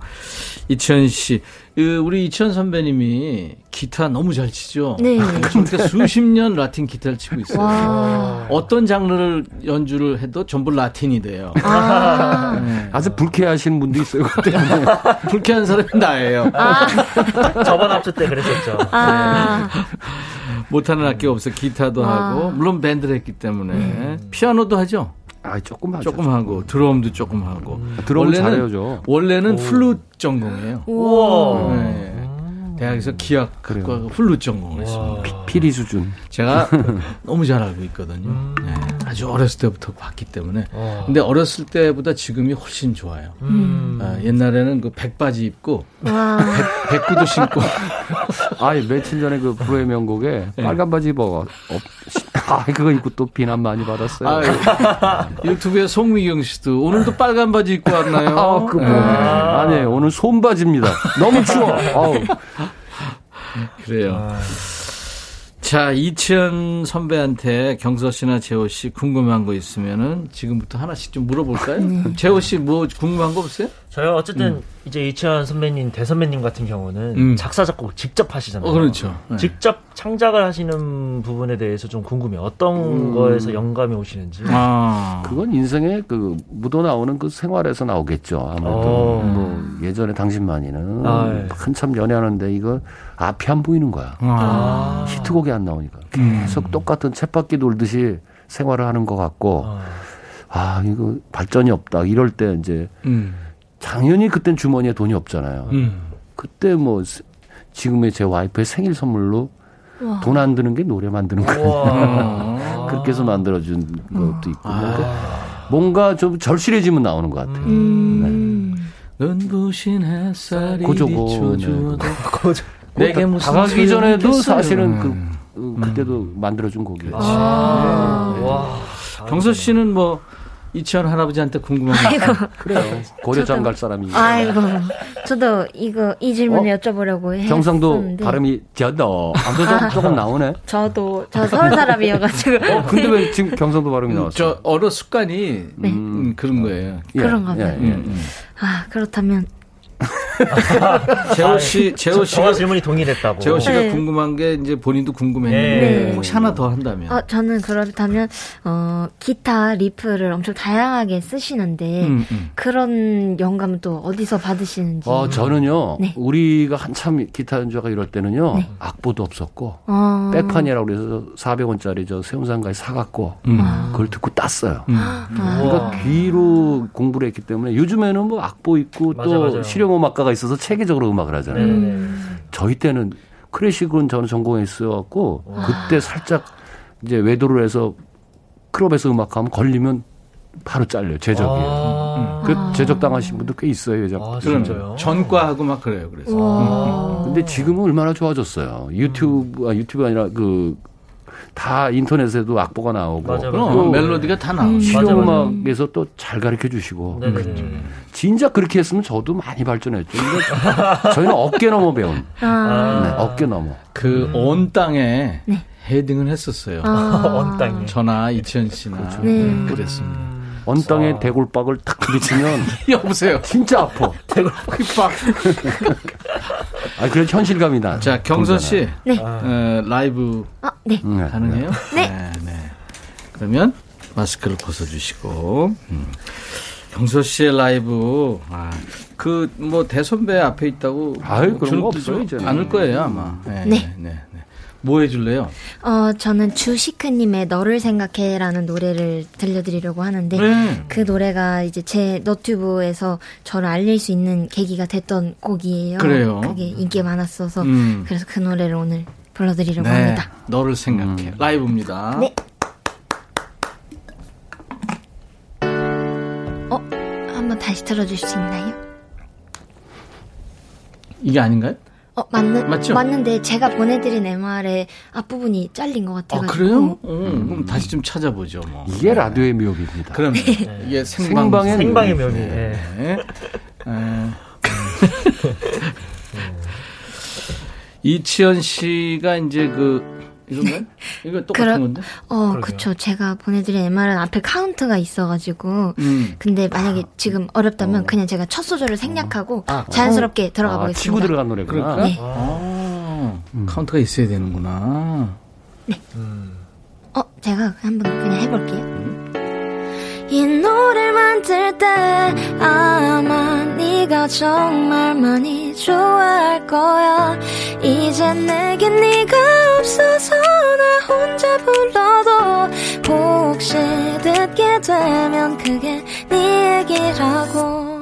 이치현 씨, 그 우리 이치현 선배님이 기타 너무 잘 치죠? 네. 그러니까 수십 년 라틴 기타를 치고 있어요. 와. 어떤 장르를 연주를 해도 전부 라틴이 돼요. 아. 네. 아주 불쾌하신 분도 있어요. 그 때문에. 불쾌한 사람이 나예요. 저번 합주 때 그랬었죠. 아. 못하는 악기가 없어 기타도 와. 하고 물론 밴드를 했기 때문에 피아노도 하죠. 아 조금 하죠. 조금 하고 드럼도 조금 하고. 드럼 원래는 잘해요, 저. 원래는 플룻 전공이에요. 우와. 네. 대학에서 기악과 플룻 전공을 했습니다. 피리 수준. 제가 너무 잘 알고 있거든요. 네. 아주 어렸을 때부터 봤기 때문에. 근데 어렸을 때보다 지금이 훨씬 좋아요. 아, 옛날에는 그 백바지 입고 와. 백, 백구도 신고 아니 며칠 전에 그 불후의 명곡에 빨간 바지 입어. 어, 아 그거 입고 또 비난 많이 받았어요. 아, 유튜브에 송미경 씨도 오늘도 빨간 바지 입고 왔나요? 아, 그 뭐. 네. 아니에요. 오늘 손바지입니다. 너무 추워. 아우. 그래요. 자, 이치현 선배한테 경서 씨나 재호 씨 궁금한 거 있으면은 지금부터 하나씩 좀 물어볼까요? 재호 씨 뭐 궁금한 거 없어요? 저요 어쨌든 이제 이치현 선배님 대선배님 같은 경우는 음. 작사 작곡 직접 하시잖아요. 어, 그렇죠. 네. 직접 창작을 하시는 부분에 대해서 좀 궁금해요. 어떤 거에서 영감이 오시는지. 아, 그건 인생에 그 묻어 나오는 그 생활에서 나오겠죠. 아무래도 어. 뭐 예전에 당신만이는 아, 예. 한참 연애하는데 이거 앞이 안 보이는 거야. 아, 히트곡이 안 나오니까 음. 계속 똑같은 쳇바퀴 돌듯이 생활을 하는 것 같고 아 이거 발전이 없다 이럴 때 이제 음, 당연히 그땐 주머니에 돈이 없잖아요. 음. 그때 뭐 스- 지금의 제 와이프의 생일 선물로 와. 돈안 드는 게 노래 만드는 거예요. 와. 그렇게 해서 만들어준 것도 있고. 아. 근데 뭔가 좀 절실해지면 나오는 것 같아요. 음. 네. 눈부신 햇살이 고조고 비춰주어도 고조. 내게 무슨 다가기 전에도 사실은 그 음. 그때도 만들어준 곡이었지. 아. 네. 와. 경서 씨는 뭐 이치현 할아버지한테 궁금한 거. 그래요. 고려장 갈 사람이. 아이고. 저도 이거 이 질문 어? 여쭤보려고 해. 경상도 했었는데. 발음이 저도 아무도 아, 조금 나오네. 저도 저 서울 사람이어가지고. 어, 근데 왜 지금 경상도 발음이 나왔어? 저 어려 습관이 네. 음, 그런 거예요. 예, 그런가 봐요. 예, 예, 예. 아 그렇다면 재호 씨, 재호 씨. 저 질문이 동일했다고. 재호 씨가 네. 궁금한 게 이제 본인도 궁금했는데 네. 혹시 하나 더 한다면? 어, 저는 그렇다면 어, 기타 리프를 엄청 다양하게 쓰시는데 음, 음. 그런 영감은 또 어디서 받으시는지? 어, 저는요. 네. 우리가 한참 기타 연주가 이럴 때는요. 네. 악보도 없었고 어. 백판이라고 그래서 400원짜리 저 세운상가에 사갖고 음. 그걸 듣고 땄어요. 음. 그러니까 귀로 공부를 했기 때문에 요즘에는 뭐 악보 있고 맞아, 또 맞아요. 실용 음악가 가 있어서 체계적으로 음악을 하잖아요. 음. 저희 때는 클래식은 저는 전공했어갖고 그때 살짝 이제 외도를 해서 클럽에서 음악하면 걸리면 바로 잘려요. 제적이에요. 아~ 음. 그 제적 당하신 분도 꽤 있어요. 예전. 아, 진짜요? 전과하고 막 그래요. 그래서. 음. 근데 지금은 얼마나 좋아졌어요. 유튜브, 아, 유튜브 아니라 그 다 인터넷에도 악보가 나오고 맞아, 맞아. 또 멜로디가 다 나오고 실용음악에서 또 잘 가르쳐 주시고 네, 네, 네. 진짜 그렇게 했으면 저도 많이 발전했죠. 저희는 어깨 넘어 배운 아. 네, 어깨 넘어 그온 음. 땅에 네. 헤딩을 했었어요. 아. 온 땅에 전화 이치현 씨나 그렇죠. 네. 그랬습니다. 언 땅에 대골박을 탁 부딪히면 여보세요. 진짜 아파. 대골박이 빡. 아, 그런 현실감이 나. 자, 경선 씨. 네. 어, 라이브 아, 네. 가능해요? 네. 네. 네. 그러면 마스크를 벗어 주시고 음. 경서 씨의 라이브 아, 그뭐 대선배 앞에 있다고 아유 그런 거 없어요 이제 않을 거예요 아마 네, 네. 네. 네. 뭐 해줄래요? 어, 저는 주시크님의 너를 생각해라는 노래를 들려드리려고 하는데 네. 그 노래가 이제 제 너튜브에서 저를 알릴 수 있는 계기가 됐던 곡이에요. 그래요. 그게 인기 많았어서 음. 그래서 그 노래를 오늘 불러드리려고 네. 합니다. 너를 생각해 음. 라이브입니다. 네. 어, 한번 다시 들어줄 수 있나요? 이게 아닌가요? 어, 맞는, 맞죠? 맞는데 제가 보내드린 MR의 앞부분이 잘린 것 같아요. 아, 그래요? 음, 그럼 다시 좀 찾아보죠. 뭐. 이게 네. 라디오의 묘기입니다. 그럼 네. 이게 생방, 생방의, 생방의 묘기. 네. 네. 네. 이치현 씨가 이제 그 이건가요? 이거 똑같은 그러, 건데? 어, 그쵸. 제가 보내드린 MR은 앞에 카운트가 있어가지고. 음. 근데 만약에 아. 지금 어렵다면 어. 그냥 제가 첫 소절을 생략하고 아. 자연스럽게 어. 들어가 아, 보겠습니다. 치고 들어간 노래구나. 네. 아. 음. 카운트가 있어야 되는구나. 네. 음. 어, 제가 한번 그냥 해볼게요. 음. 이 노래를 만들 때 아마 네가 정말 많이 좋아할 거야 이제 내게 네가 없어서 나 혼자 불러도 혹시 듣게 되면 그게 네 얘기라고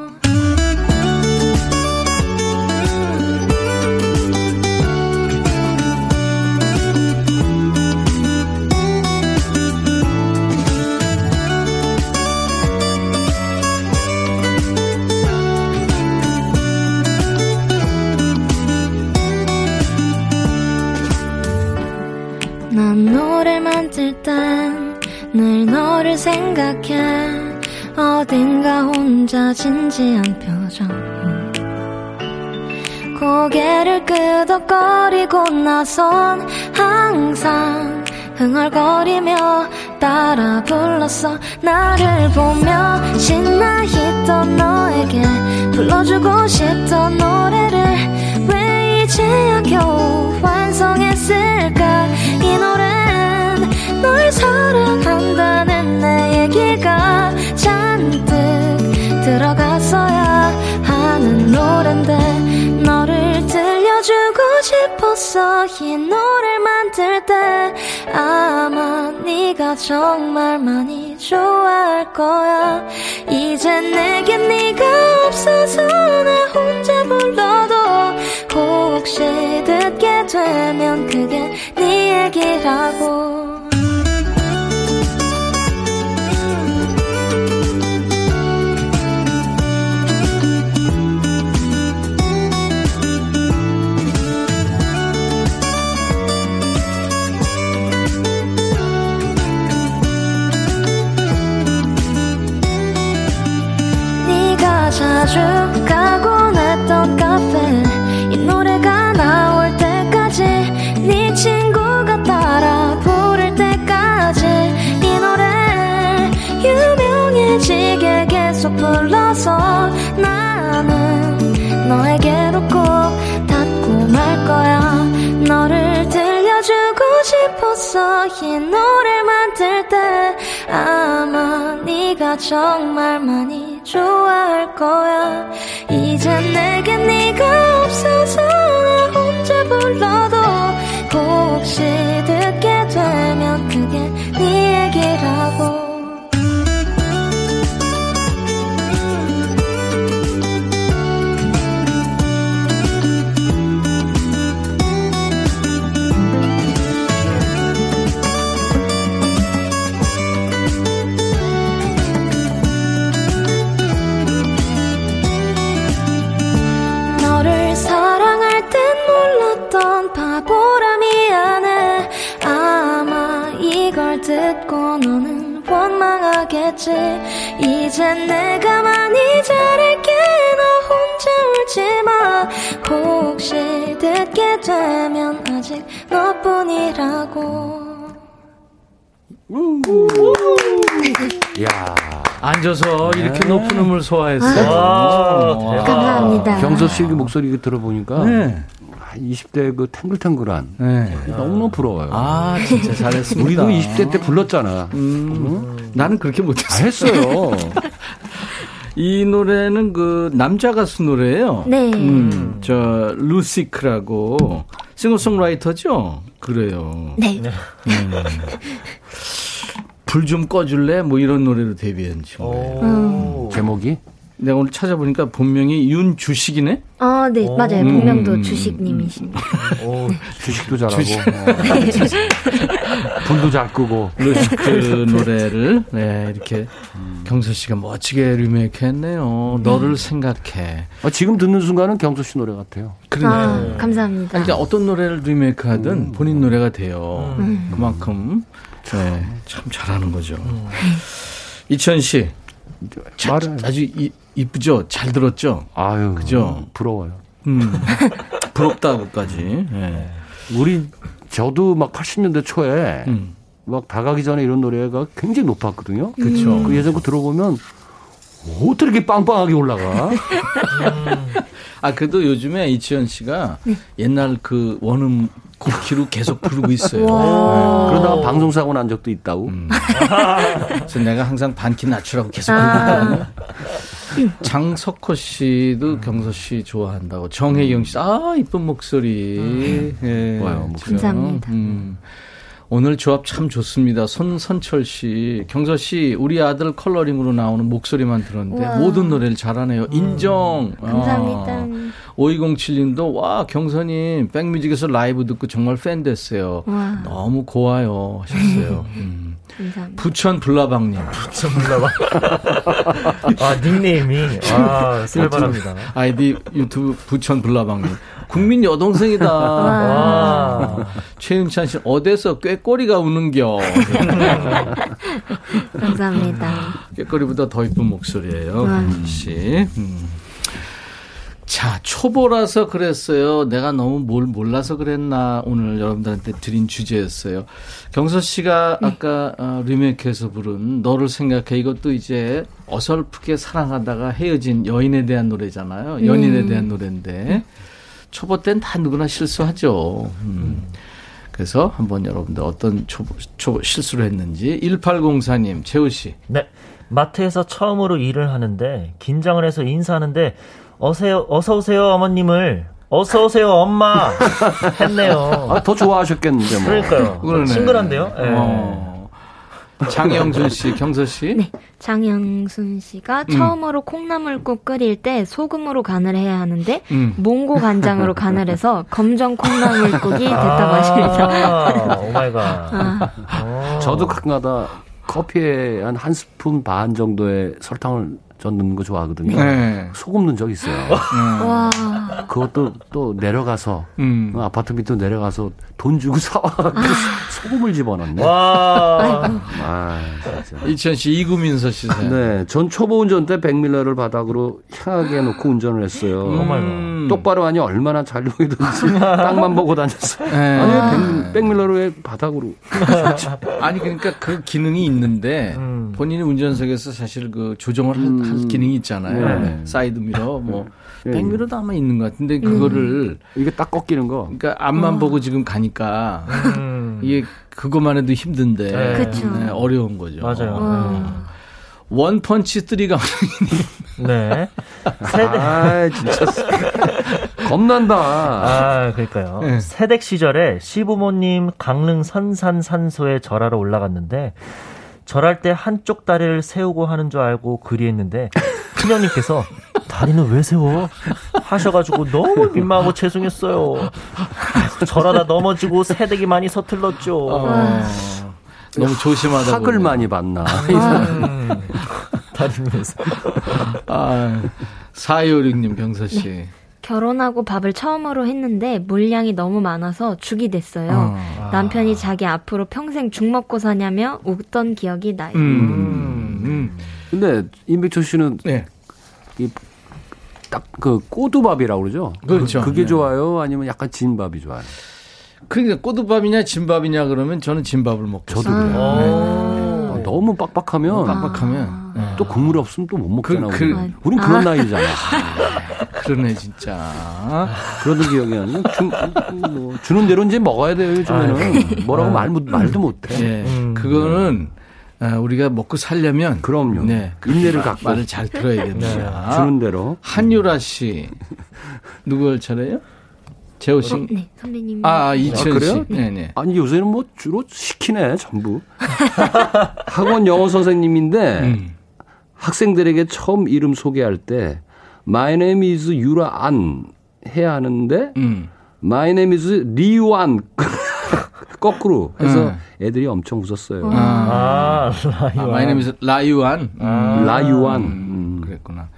노래 만들 땐 늘 너를 생각해 어딘가 혼자 진지한 표정. 고개를 끄덕거리고 나선 항상 흥얼거리며 따라 불렀어. 나를 보며 신나 있던 너에게 불러주고 싶던 노래를 왜 이제야 겨우 완성했을까 이 노래는 널 사랑한다는 내 얘기가 잔뜩 들어갔어야 하는 노랜데 너를 들려주고 싶었어 이 노래를 만들 때 아마 네가 정말 많이 좋아할 거야. 이 생각이라고 자주 가곤 했던 카페. 계속 불러서 나는 너에게로 꼭 닿고 말 거야. 너를 들려주고 싶었어. 이 노래 만들 때 아마 네가 정말 많이 좋아할 거야. 이젠 내게 네가 없어서 나 혼자 불러도 혹시 듣게 되면 그게 네 얘기라고 원망하겠지? 이젠 내가 많이 잘할게. 너 혼자 울지마. 혹시 듣게 되면 아직 너뿐이라고. 야. 앉아서 이렇게 높은 음을 소화했어요. 아, 감사합니다. 경서 씨그 목소리 들어보니까 네. 20대 그 탱글탱글한 네. 너무 부러워요. 아, 진짜 잘했습니다. 우리도 20대 때 불렀잖아. 음, 나는 그렇게 다 못했어요. 했어요. 이 노래는 그 남자 가수 노래예요. 네. 음, 저 루시크라고 싱어송라이터죠. 그래요. 네. 불 좀 꺼줄래? 뭐 이런 노래로 데뷔한 친구예요. 음. 제목이 내가 오늘 찾아보니까 본명이 윤주식이네. 아, 네, 맞아요. 음. 본명도 주식님이십니다. 오, 주식도 잘하고 주식. 어. 불도 잘 끄고 루시크 노래를 네 이렇게 경서 씨가 멋지게 리메이크 했네요. 너를 생각해. 아, 지금 듣는 순간은 경서 씨 노래 같아요. 그러네. 아, 감사합니다. 그러니까 어떤 노래를 리메이크 하든 본인 노래가 돼요. 음. 그만큼 네, 참 잘하는 거죠. 이천 씨, 자, 말을 아주 이, 이쁘죠? 잘 들었죠? 아유 그죠? 부러워요. 음, 부럽다고까지. 네. 우리 저도 막 80년대 초에 음, 막 다가기 전에 이런 노래가 굉장히 높았거든요. 그렇죠. 그 예전 거 들어보면 어떻게 이렇게 빵빵하게 올라가? 아 그래도 요즘에 이치현 씨가 옛날 그 원음 쿠키로 계속 부르고 있어요. 그러다가 방송사고 난 적도 있다고. 음. 그래서 내가 항상 반키 낮추라고 계속 부르고 있거든요. 장석호 씨도 경서 씨 좋아한다고. 정혜경 씨, 아, 이쁜 목소리. 예, 좋아요, 목소리. 감사합니다. 음. 오늘 조합 참 좋습니다. 손선철 씨, 경서 씨, 우리 아들 컬러링으로 나오는 목소리만 들었는데 우와. 모든 노래를 잘하네요. 인정. 감사합니다. 아. 5207님도 와 경선님 백뮤직에서 라이브 듣고 정말 팬 됐어요. 와. 너무 고와요 하셨어요. 음. 감사합니다. 부천 불나방님. 아, 닉네임이. 아, 살벌합니다. 아이디 유튜브 부천 불나방님. 국민 여동생이다. 와. 최윤찬 씨 어디서 꾀꼬리가 우는겨. 감사합니다. 꾀꼬리보다 더 이쁜 목소리예요. 와. 김민 씨. 음. 자, 초보라서 그랬어요. 내가 너무 뭘 몰라서 그랬나. 오늘 여러분들한테 드린 주제였어요. 경서 씨가 아까 어, 리메이크해서 부른 너를 생각해. 이것도 이제 어설프게 사랑하다가 헤어진 여인에 대한 노래잖아요. 연인에 대한 노래인데. 초보 땐 다 누구나 실수하죠. 음. 그래서 한번 여러분들 어떤 초보, 초보 실수를 했는지 1804님, 재우 씨. 네. 마트에서 처음으로 일을 하는데 긴장을 해서 인사하는데 어세요 어서 오세요 어머님을 어서 오세요 엄마 했네요. 아, 더 좋아하셨겠는데 뭐. 그러니까요. 그러네. 친근한데요. 예. 어. 장영준 씨, 경서 씨. 네, 장영순 씨가 처음으로 콩나물국 끓일 때 소금으로 간을 해야 하는데 음. 몽고 간장으로 간을 해서 검정 콩나물국이 됐다고 하십니다. 아, oh my god. 아, 어. 저도 가끔가다 커피에 한 한 스푼 반 정도의 설탕을 전 넣는 거 좋아하거든요. 네. 소금 넣은 적 있어요. 음. 와. 그것도 또 내려가서 음. 아파트 밑으로 내려가서 돈 주고 사와가지고 아. 소금을 집어넣네. 와. 아, 진짜. 이천 씨 이구민서 씨. 네, 전 초보 운전 때 백미러를 바닥으로 향하게 놓고 운전을 했어요. 음. 똑바로 하니 얼마나 잘 보이든지 땅만 보고 다녔어요. 네. 아니 백미러를 왜 바닥으로? 아니 그러니까 그 기능이 있는데 음. 본인이 운전석에서 사실 그 조정을 음. 할 기능이 있잖아요. 네. 사이드 미러 뭐. 네. 백미러도 아마 있는 것 같은데 그거를 음. 이게 딱 꺾이는 거. 그러니까 앞만 어. 보고 지금 가니까 음. 이게 그것만 해도 힘든데 네. 네, 어려운 거죠. 맞아요. 어. one punch three가 네. 세대. 아, 진짜. 겁난다. 아, 그러니까요. 네. 세댁 시절에 시부모님 강릉 선산 산소에 절하러 올라갔는데 절할 때 한쪽 다리를 세우고 하는 줄 알고 그리했는데 큰형님께서 다리는 왜 세워? 하셔가지고 너무 민망하고 죄송했어요. 절하다 넘어지고 새댁이 많이 서툴렀죠. 어. 너무 조심하다. 학을 많이 봤나. 다리면서. 아, 4256님 병서씨. 결혼하고 밥을 처음으로 했는데 물량이 너무 많아서 죽이 됐어요. 어. 남편이 자기 앞으로 평생 죽 먹고 사냐며 웃던 기억이 나요. 음. 음. 근데 임백철 씨는 네. 이 딱그 꼬두밥이라고 그러죠. 그렇죠. 그게 네. 좋아요? 아니면 약간 진밥이 좋아요? 그러니까 꼬두밥이냐 진밥이냐 그러면 저는 진밥을 먹겠어요. 저도 그래요. 아. 네. 네. 너무 빡빡하면 빡빡하면 네. 또 국물이 없으면 또 못 먹잖아. 그, 그, 우린 그런 아. 나이잖아. 그러네 진짜. 그러던 기억이 나요. 주, 뭐, 주는 대로 이제 먹어야 돼요 요즘에는. 아, 뭐라고 말, 말도 못해. 네. 음, 그거는 아, 우리가 먹고 살려면 그럼요. 네, 인내를 갖고 말을 잘 들어야 됩니다. 네. 주는 대로. 한유라 씨 누구 차례요? 재호 씨. 어, 네, 선배님. 아, 아 이천 아, 씨. 네, 네. 아니 요새는 뭐 주로 시키네 전부. 학원 영어 선생님인데 음. 학생들에게 처음 이름 소개할 때 My name is 유라 안 해야 하는데 음. My name is 리유안 거꾸로 해서 음. 애들이 엄청 웃었어요. 아, 아 라유안. 아, my name 라유안. 음. 라유안. 음. 그랬구나.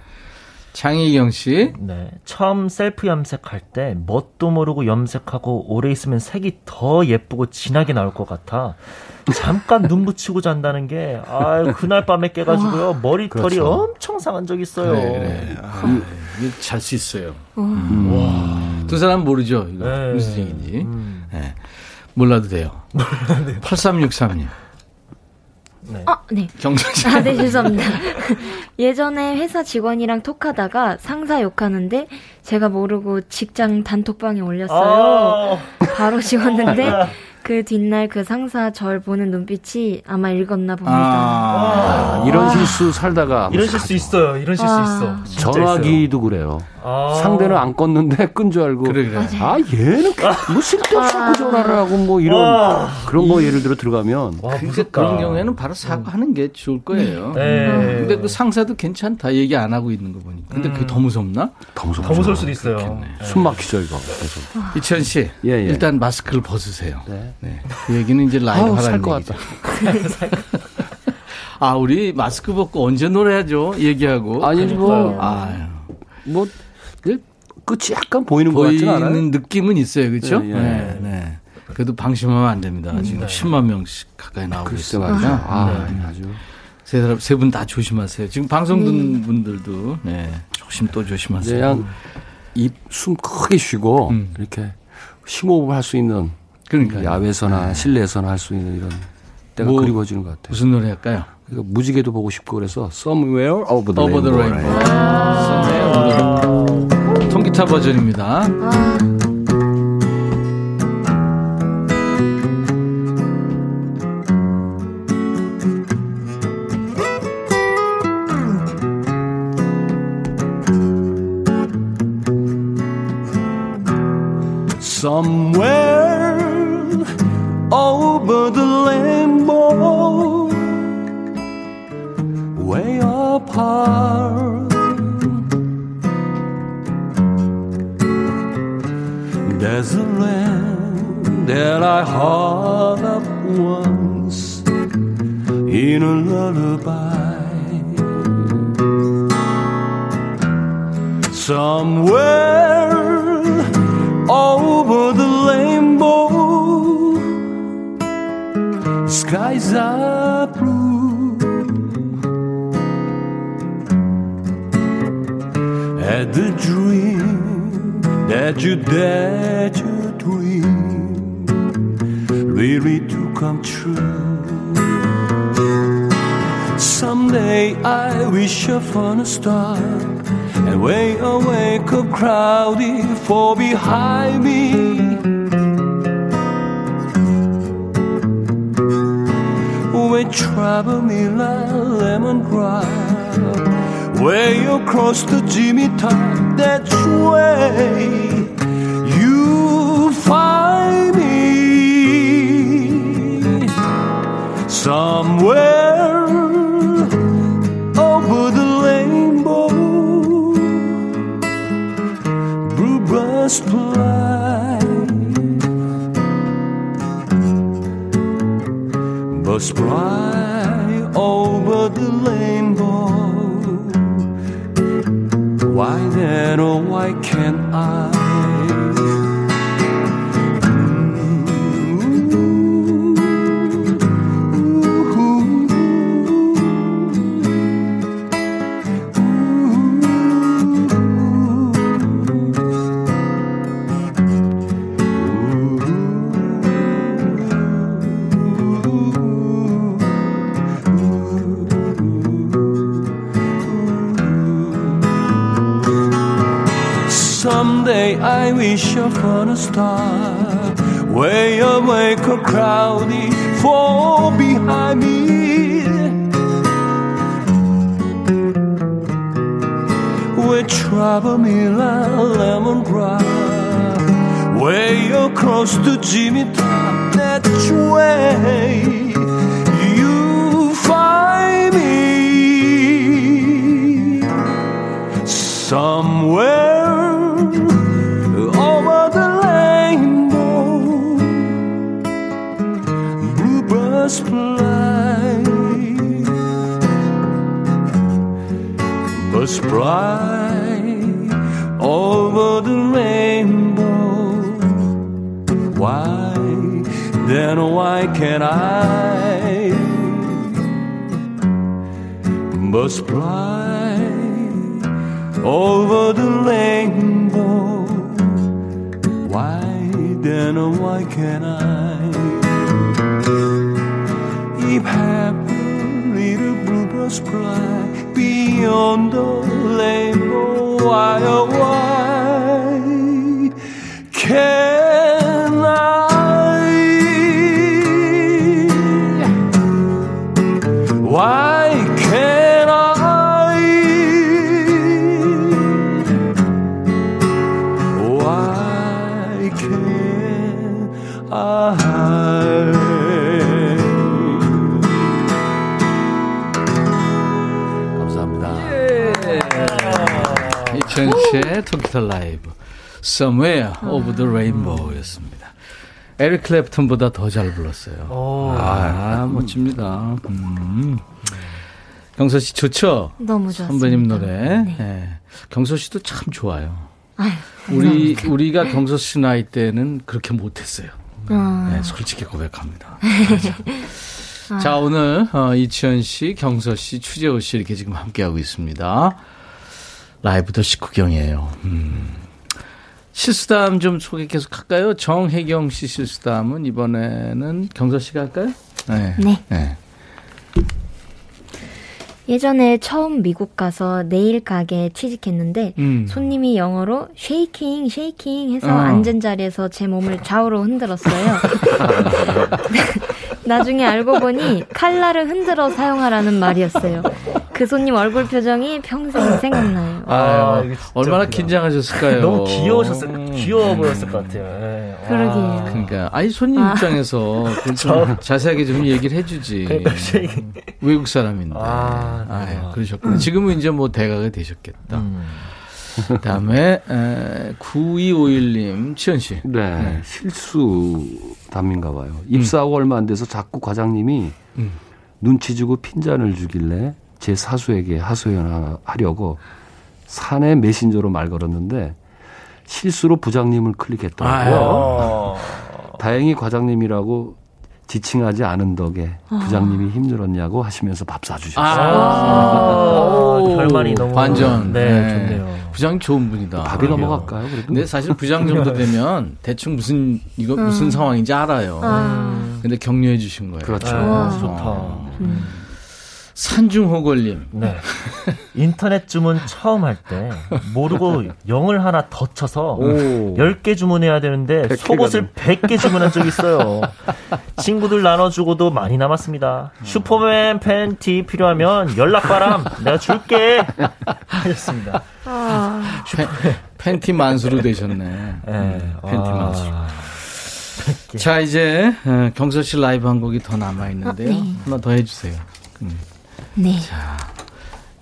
장희경 씨. 네. 처음 셀프 염색할 때 뭣도 모르고 염색하고 오래 있으면 색이 더 예쁘고 진하게 나올 것 같아. 잠깐 눈 붙이고 잔다는 게, 아 그날 밤에 깨가지고요. 머리털이 그렇죠. 엄청 상한 적 있어요. 네, 아, 잘수 있어요. 음. 와. 두 사람 모르죠. 이거. 네. 무슨 얘기인지. 음. 네. 몰라도 돼요. 8363님. 네. 아, 네. 경선 아, 네, 죄송합니다. 예전에 회사 직원이랑 톡하다가 상사 욕하는데 제가 모르고 직장 단톡방에 올렸어요. 아~ 바로 지웠는데 그 뒷날 그 상사 절 보는 눈빛이 아마 읽었나 봅니다. 아, 아, 이런 실수 살다가 이런 실수 있어요. 이런 실수 아. 있어. 전화기도 그래요. 아. 상대는 안 껐는데 끈 줄 알고 그래, 그래. 아 얘는 뭐 쓸데없이 아. 전화를 하고 뭐 이런 와. 그런 거 예를 들어 들어가면 와, 그런 경우에는 바로 사과하는 게 좋을 거예요. 네. 음. 근데 그 상사도 괜찮다 얘기 안 하고 있는 거 보니까. 근데 음. 그게 더 무섭나? 더 무섭. 더 무서울 수도 있어요. 네. 숨 막히죠 이거. 계속. 이천 씨, 예, 예. 일단 마스크를 벗으세요. 네. 네. 그 얘기는 이제 라이브 하라는 얘기죠. 아, 우리 마스크 벗고 언제 노래하죠? 얘기하고. 아니, 뭐. 아유. 뭐, 끝이 약간 보이는 것 같지 않아요? 보이는 느낌은 있어요. 그렇죠? 네, 네. 네, 네. 그래도 방심하면 안 됩니다. 음, 지금 네. 10만 명씩 가까이 나오고 있어요. 아, 네. 아주. 세 사람 세 분 다 조심하세요. 지금 방송 듣는 음. 분들도 네, 조심 또 조심하세요. 그냥 입숨 크게 쉬고 음. 이렇게 심호흡을 할 수 있는 그러니까 야외에서나 네. 실내에서나 할 수 있는 이런 때가 뭐, 그리워지는 것 같아요. 무슨 노래 할까요? 무지개도 보고 싶고 그래서 Somewhere Over the Over Rainbow. The rainbow. 아, 통기타 버전입니다. 아. That I once in a lullaby. Somewhere over the rainbow, skies are blue. Had the dream that you dared come true. Someday I wish upon a star and way awake a crowded for behind me. When trouble me like lemon drop, way across the Jimmy top, that's way somewhere over the rainbow. Bluebirds fly, birds fly over the rainbow. Why then, oh, why wish upon a star, way awake or cloudy, fall behind me. With trouble, Mila, lemongrass, way across to Jimmy, that way. Fly over the rainbow. Why then why can't I? Birds fly over the rainbow. Why then why can't I? If happy little bluebirds fly beyond the rainbow, why oh why 이천시의 토키터 라이브 Somewhere Over the Rainbow였습니다. 에릭 클랩튼보다 더 잘 불렀어요. 아, 멋집니다. 음. 경서 씨 좋죠? 너무 좋았습니다. 선배님 노래. 네. 네. 경서 씨도 참 좋아요. 아유, 우리. 우리가 경서 씨 나이 때는 그렇게 못했어요. 아. 네, 솔직히 고백합니다. 자 오늘 어, 이치현 씨, 경서 씨, 추재호 씨 이렇게 지금 함께 하고 있습니다. 라이브도 식후경이에요. 음. 실수담 좀 소개 계속 할까요? 정혜경 씨 실수담은 이번에는 경서 씨가 할까요? 네. 네. 예전에 처음 미국 가서 네일 가게에 취직했는데 음. 손님이 영어로 shaking shaking 해서 어. 앉은 자리에서 제 몸을 좌우로 흔들었어요. 나중에 알고 보니 칼라를 흔들어 사용하라는 말이었어요. 그 손님 얼굴 표정이 평생 생각나요. 아, 진짜 얼마나. 긴장하셨을까요? 너무 귀여우셨을 귀여워 보였을 것 같아요. 예. 그러게요. 그러니까 아니 손님 아. 입장에서 그좀 자세하게 좀 얘기를 해주지. 그러니까. 외국 사람인데. 아, 아, 네. 그러셨구나. 지금은 이제 뭐 대가가 되셨겠다. 음. 그다음에 에, 9251님 치현 씨. 네, 실수 담인가 봐요. 입사하고 얼마 안 돼서 자꾸 과장님이 음. 눈치 주고 핀잔을 주길래 제 사수에게 하소연하려고 사내 메신저로 말 걸었는데 실수로 부장님을 클릭했더라고요. 아. 다행히 과장님이라고 지칭하지 않은 덕에 아. 부장님이 힘들었냐고 하시면서 밥 사주셨어요. 아. 아. 결말이 너무 완전 네, 네. 좋네요. 부장 좋은 분이다. 밥이 넘어갈까요? 그래도? 근데 사실 부장 정도 되면 대충 무슨 이거 음. 무슨 상황인지 알아요. 아. 근데 격려해 주신 거예요. 그렇죠. 아. 좋다. 음. 산중호걸님. 네. 인터넷 주문 처음 할 때 모르고 0을 하나 더 쳐서 오. 10개 주문해야 되는데 속옷을 100개 주문한 적이 있어요. 친구들 나눠주고도 많이 남았습니다. 슈퍼맨 팬티 필요하면 연락바람 내가 줄게 하셨습니다. 아. 팬, 팬티 만수로 되셨네. 네. 팬티 만수. 아. 자 이제 어, 경서 씨 라이브 한 곡이 더 남아 있는데요. 아, 네. 하나 더 해주세요. 음. 네. 자,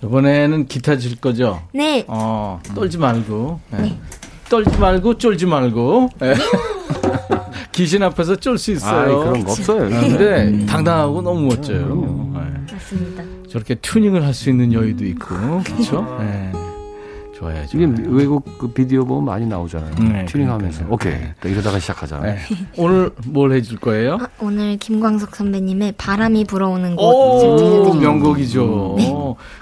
이번에는 기타 칠 거죠? 네. 어, 떨지 말고. 네. 네. 떨지 말고 쫄지 말고. 네. 귀신 앞에서 쫄 수 있어요. 아이, 그런 거 없어요. 근데 음. 당당하고 너무 멋져요. 네. 맞습니다. 저렇게 튜닝을 할 수 있는 여유도 있고, 그렇죠? 네. 좋아요. 지금 외국 그 비디오 보면 많이 나오잖아요. 네, 튜닝하면서. 오케이. 네. 이러다가 시작하잖아요. 네. 오늘 뭘 해줄 거예요? 아, 오늘 김광석 선배님의 바람이 불어오는 곳 명곡이죠. 네.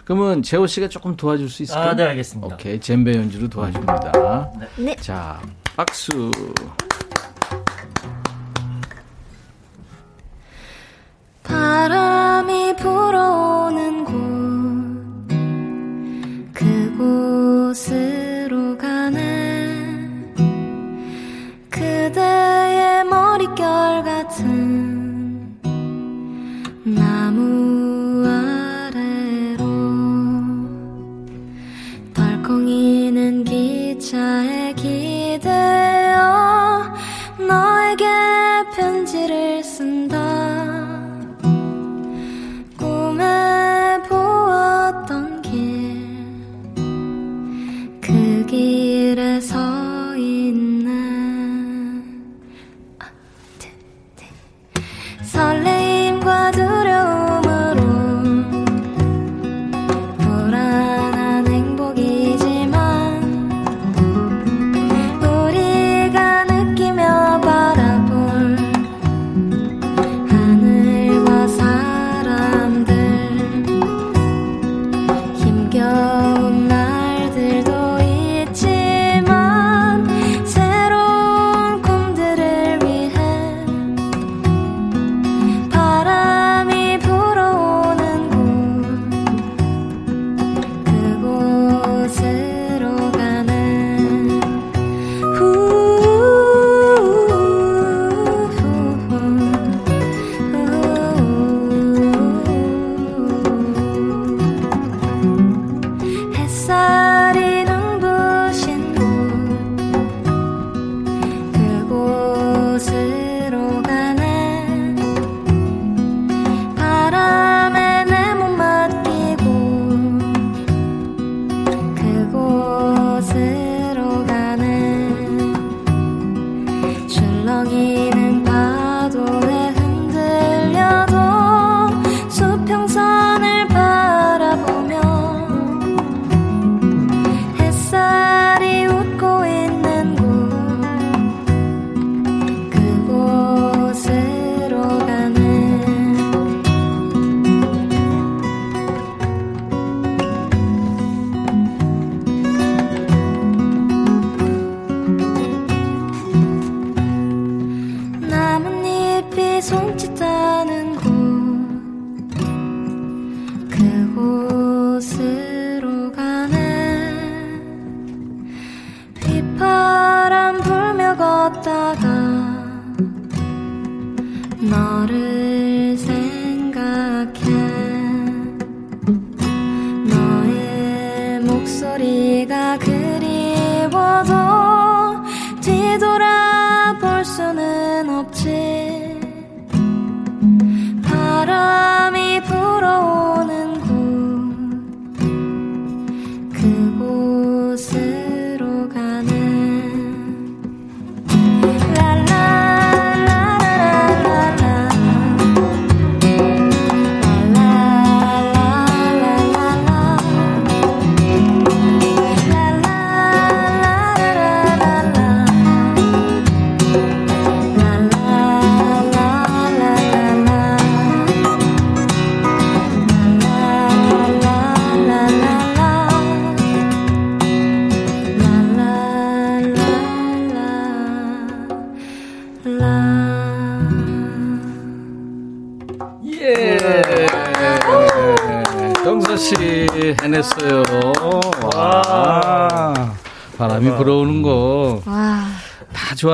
그러면 재호 씨가 조금 도와줄 수 있을까요? 아, 네, 알겠습니다. 오케이. 젬베 연주로 도와줍니다. 네. 자, 박수. 바람이 불어오는 곳 그곳 으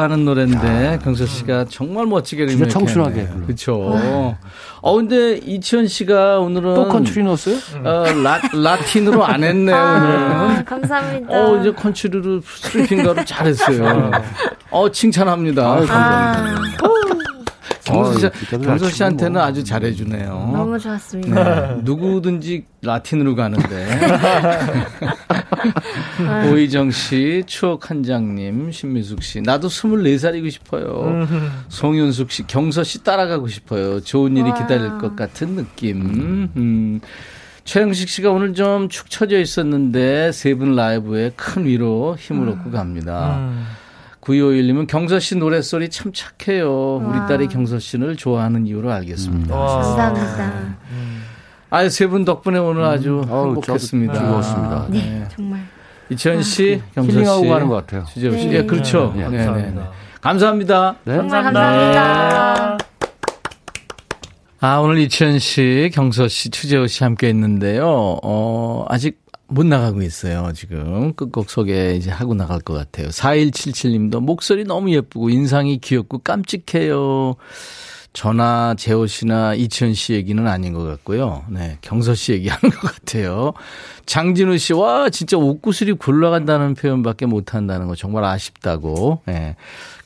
아하는 노래인데 경서 씨가 정말 멋지게 진짜 청순하게. 그렇죠. 어 근데 이치현 씨가 오늘은 또 컨트리 넣었어요? 어, 라, 라틴으로 안 했네요. 아, 오늘. 감사합니다. 어 이제 컨트리로 스트리핑가로 잘했어요. 어 칭찬합니다. 아유, 감사합니다. 아. 경서, 씨, 경서 씨한테는 아주 잘해주네요. 너무 좋았습니다. 네, 누구든지 라틴으로 가는데. 오희정 씨, 추억 한 장님, 신미숙 씨. 나도 24살이고 싶어요. 송윤숙 씨, 경서 씨 따라가고 싶어요. 좋은 일이 기다릴 것 같은 느낌. 음. 최영식 씨가 오늘 좀 축 처져 있었는데 세 분 라이브에 큰 위로 힘을 얻고 갑니다. 음. 9251님은 경서 씨 노랫소리 참 착해요. 우리 딸이 경서 씨를 좋아하는 이유로 알겠습니다. 음. 감사합니다. 아유, 세분 덕분에 오늘 아주 음. 행복했습니다. 즐거웠습니다. 네, 네, 정말. 이치현 씨, 아, 경서 씨. 힐링하고 가는 것 같아요. 주재호 씨. 네. 예, 그렇죠. 네, 네, 감사합니다. 네, 감사합니다. 네. 정말 감사합니다. 아, 오늘 이치현 씨, 경서 씨, 추재호 씨 함께 했는데요. 어, 아직 못 나가고 있어요, 지금. 끝곡 소개 이제 하고 나갈 것 같아요. 4177님도 목소리 너무 예쁘고 인상이 귀엽고 깜찍해요. 전화 재호 씨나 이치현 씨 얘기는 아닌 것 같고요. 네, 경서 씨 얘기하는 것 같아요. 장진우 씨, 와, 진짜 옷구슬이 굴러간다는 표현밖에 못 한다는 거 정말 아쉽다고. 네.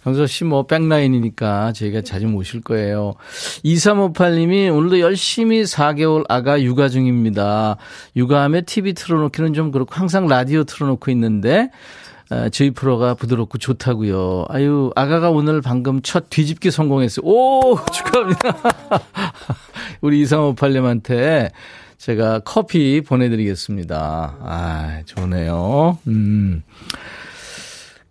경서 씨 뭐 백라인이니까 저희가 자주 모실 거예요. 2358님이 오늘도 열심히 4개월 아가 육아 중입니다. 육아하며 TV 틀어놓기는 좀 그렇고 항상 라디오 틀어놓고 있는데 아, 저희 프로가 부드럽고 좋다고요. 아유, 아가가 오늘 방금 첫 뒤집기 성공했어요. 오, 축하합니다. 우리 2358님한테 제가 커피 보내드리겠습니다. 아, 좋네요. 음.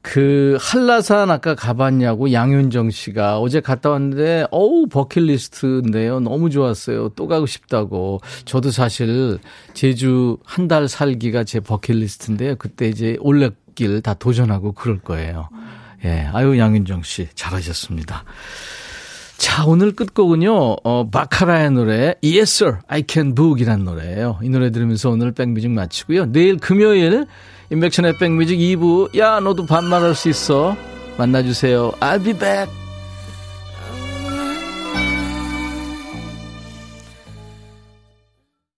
그 한라산 아까 가봤냐고 양윤정 씨가 어제 갔다 왔는데 어우 버킷리스트인데요. 너무 좋았어요. 또 가고 싶다고. 저도 사실 제주 한 달 살기가 제 버킷리스트인데요. 그때 이제 올레 길 다 도전하고 그럴 거예요. 예. 아유 양윤정 씨 잘하셨습니다. 자, 오늘 끝곡은요, 어, 바카라의 노래, Yes Sir, I Can Book이라는 노래예요. 이 노래 들으면서 오늘 백뮤직 마치고요. 내일 금요일 인백션의 백뮤직 2부 야 너도 반말할 수 있어 만나주세요 I'll be back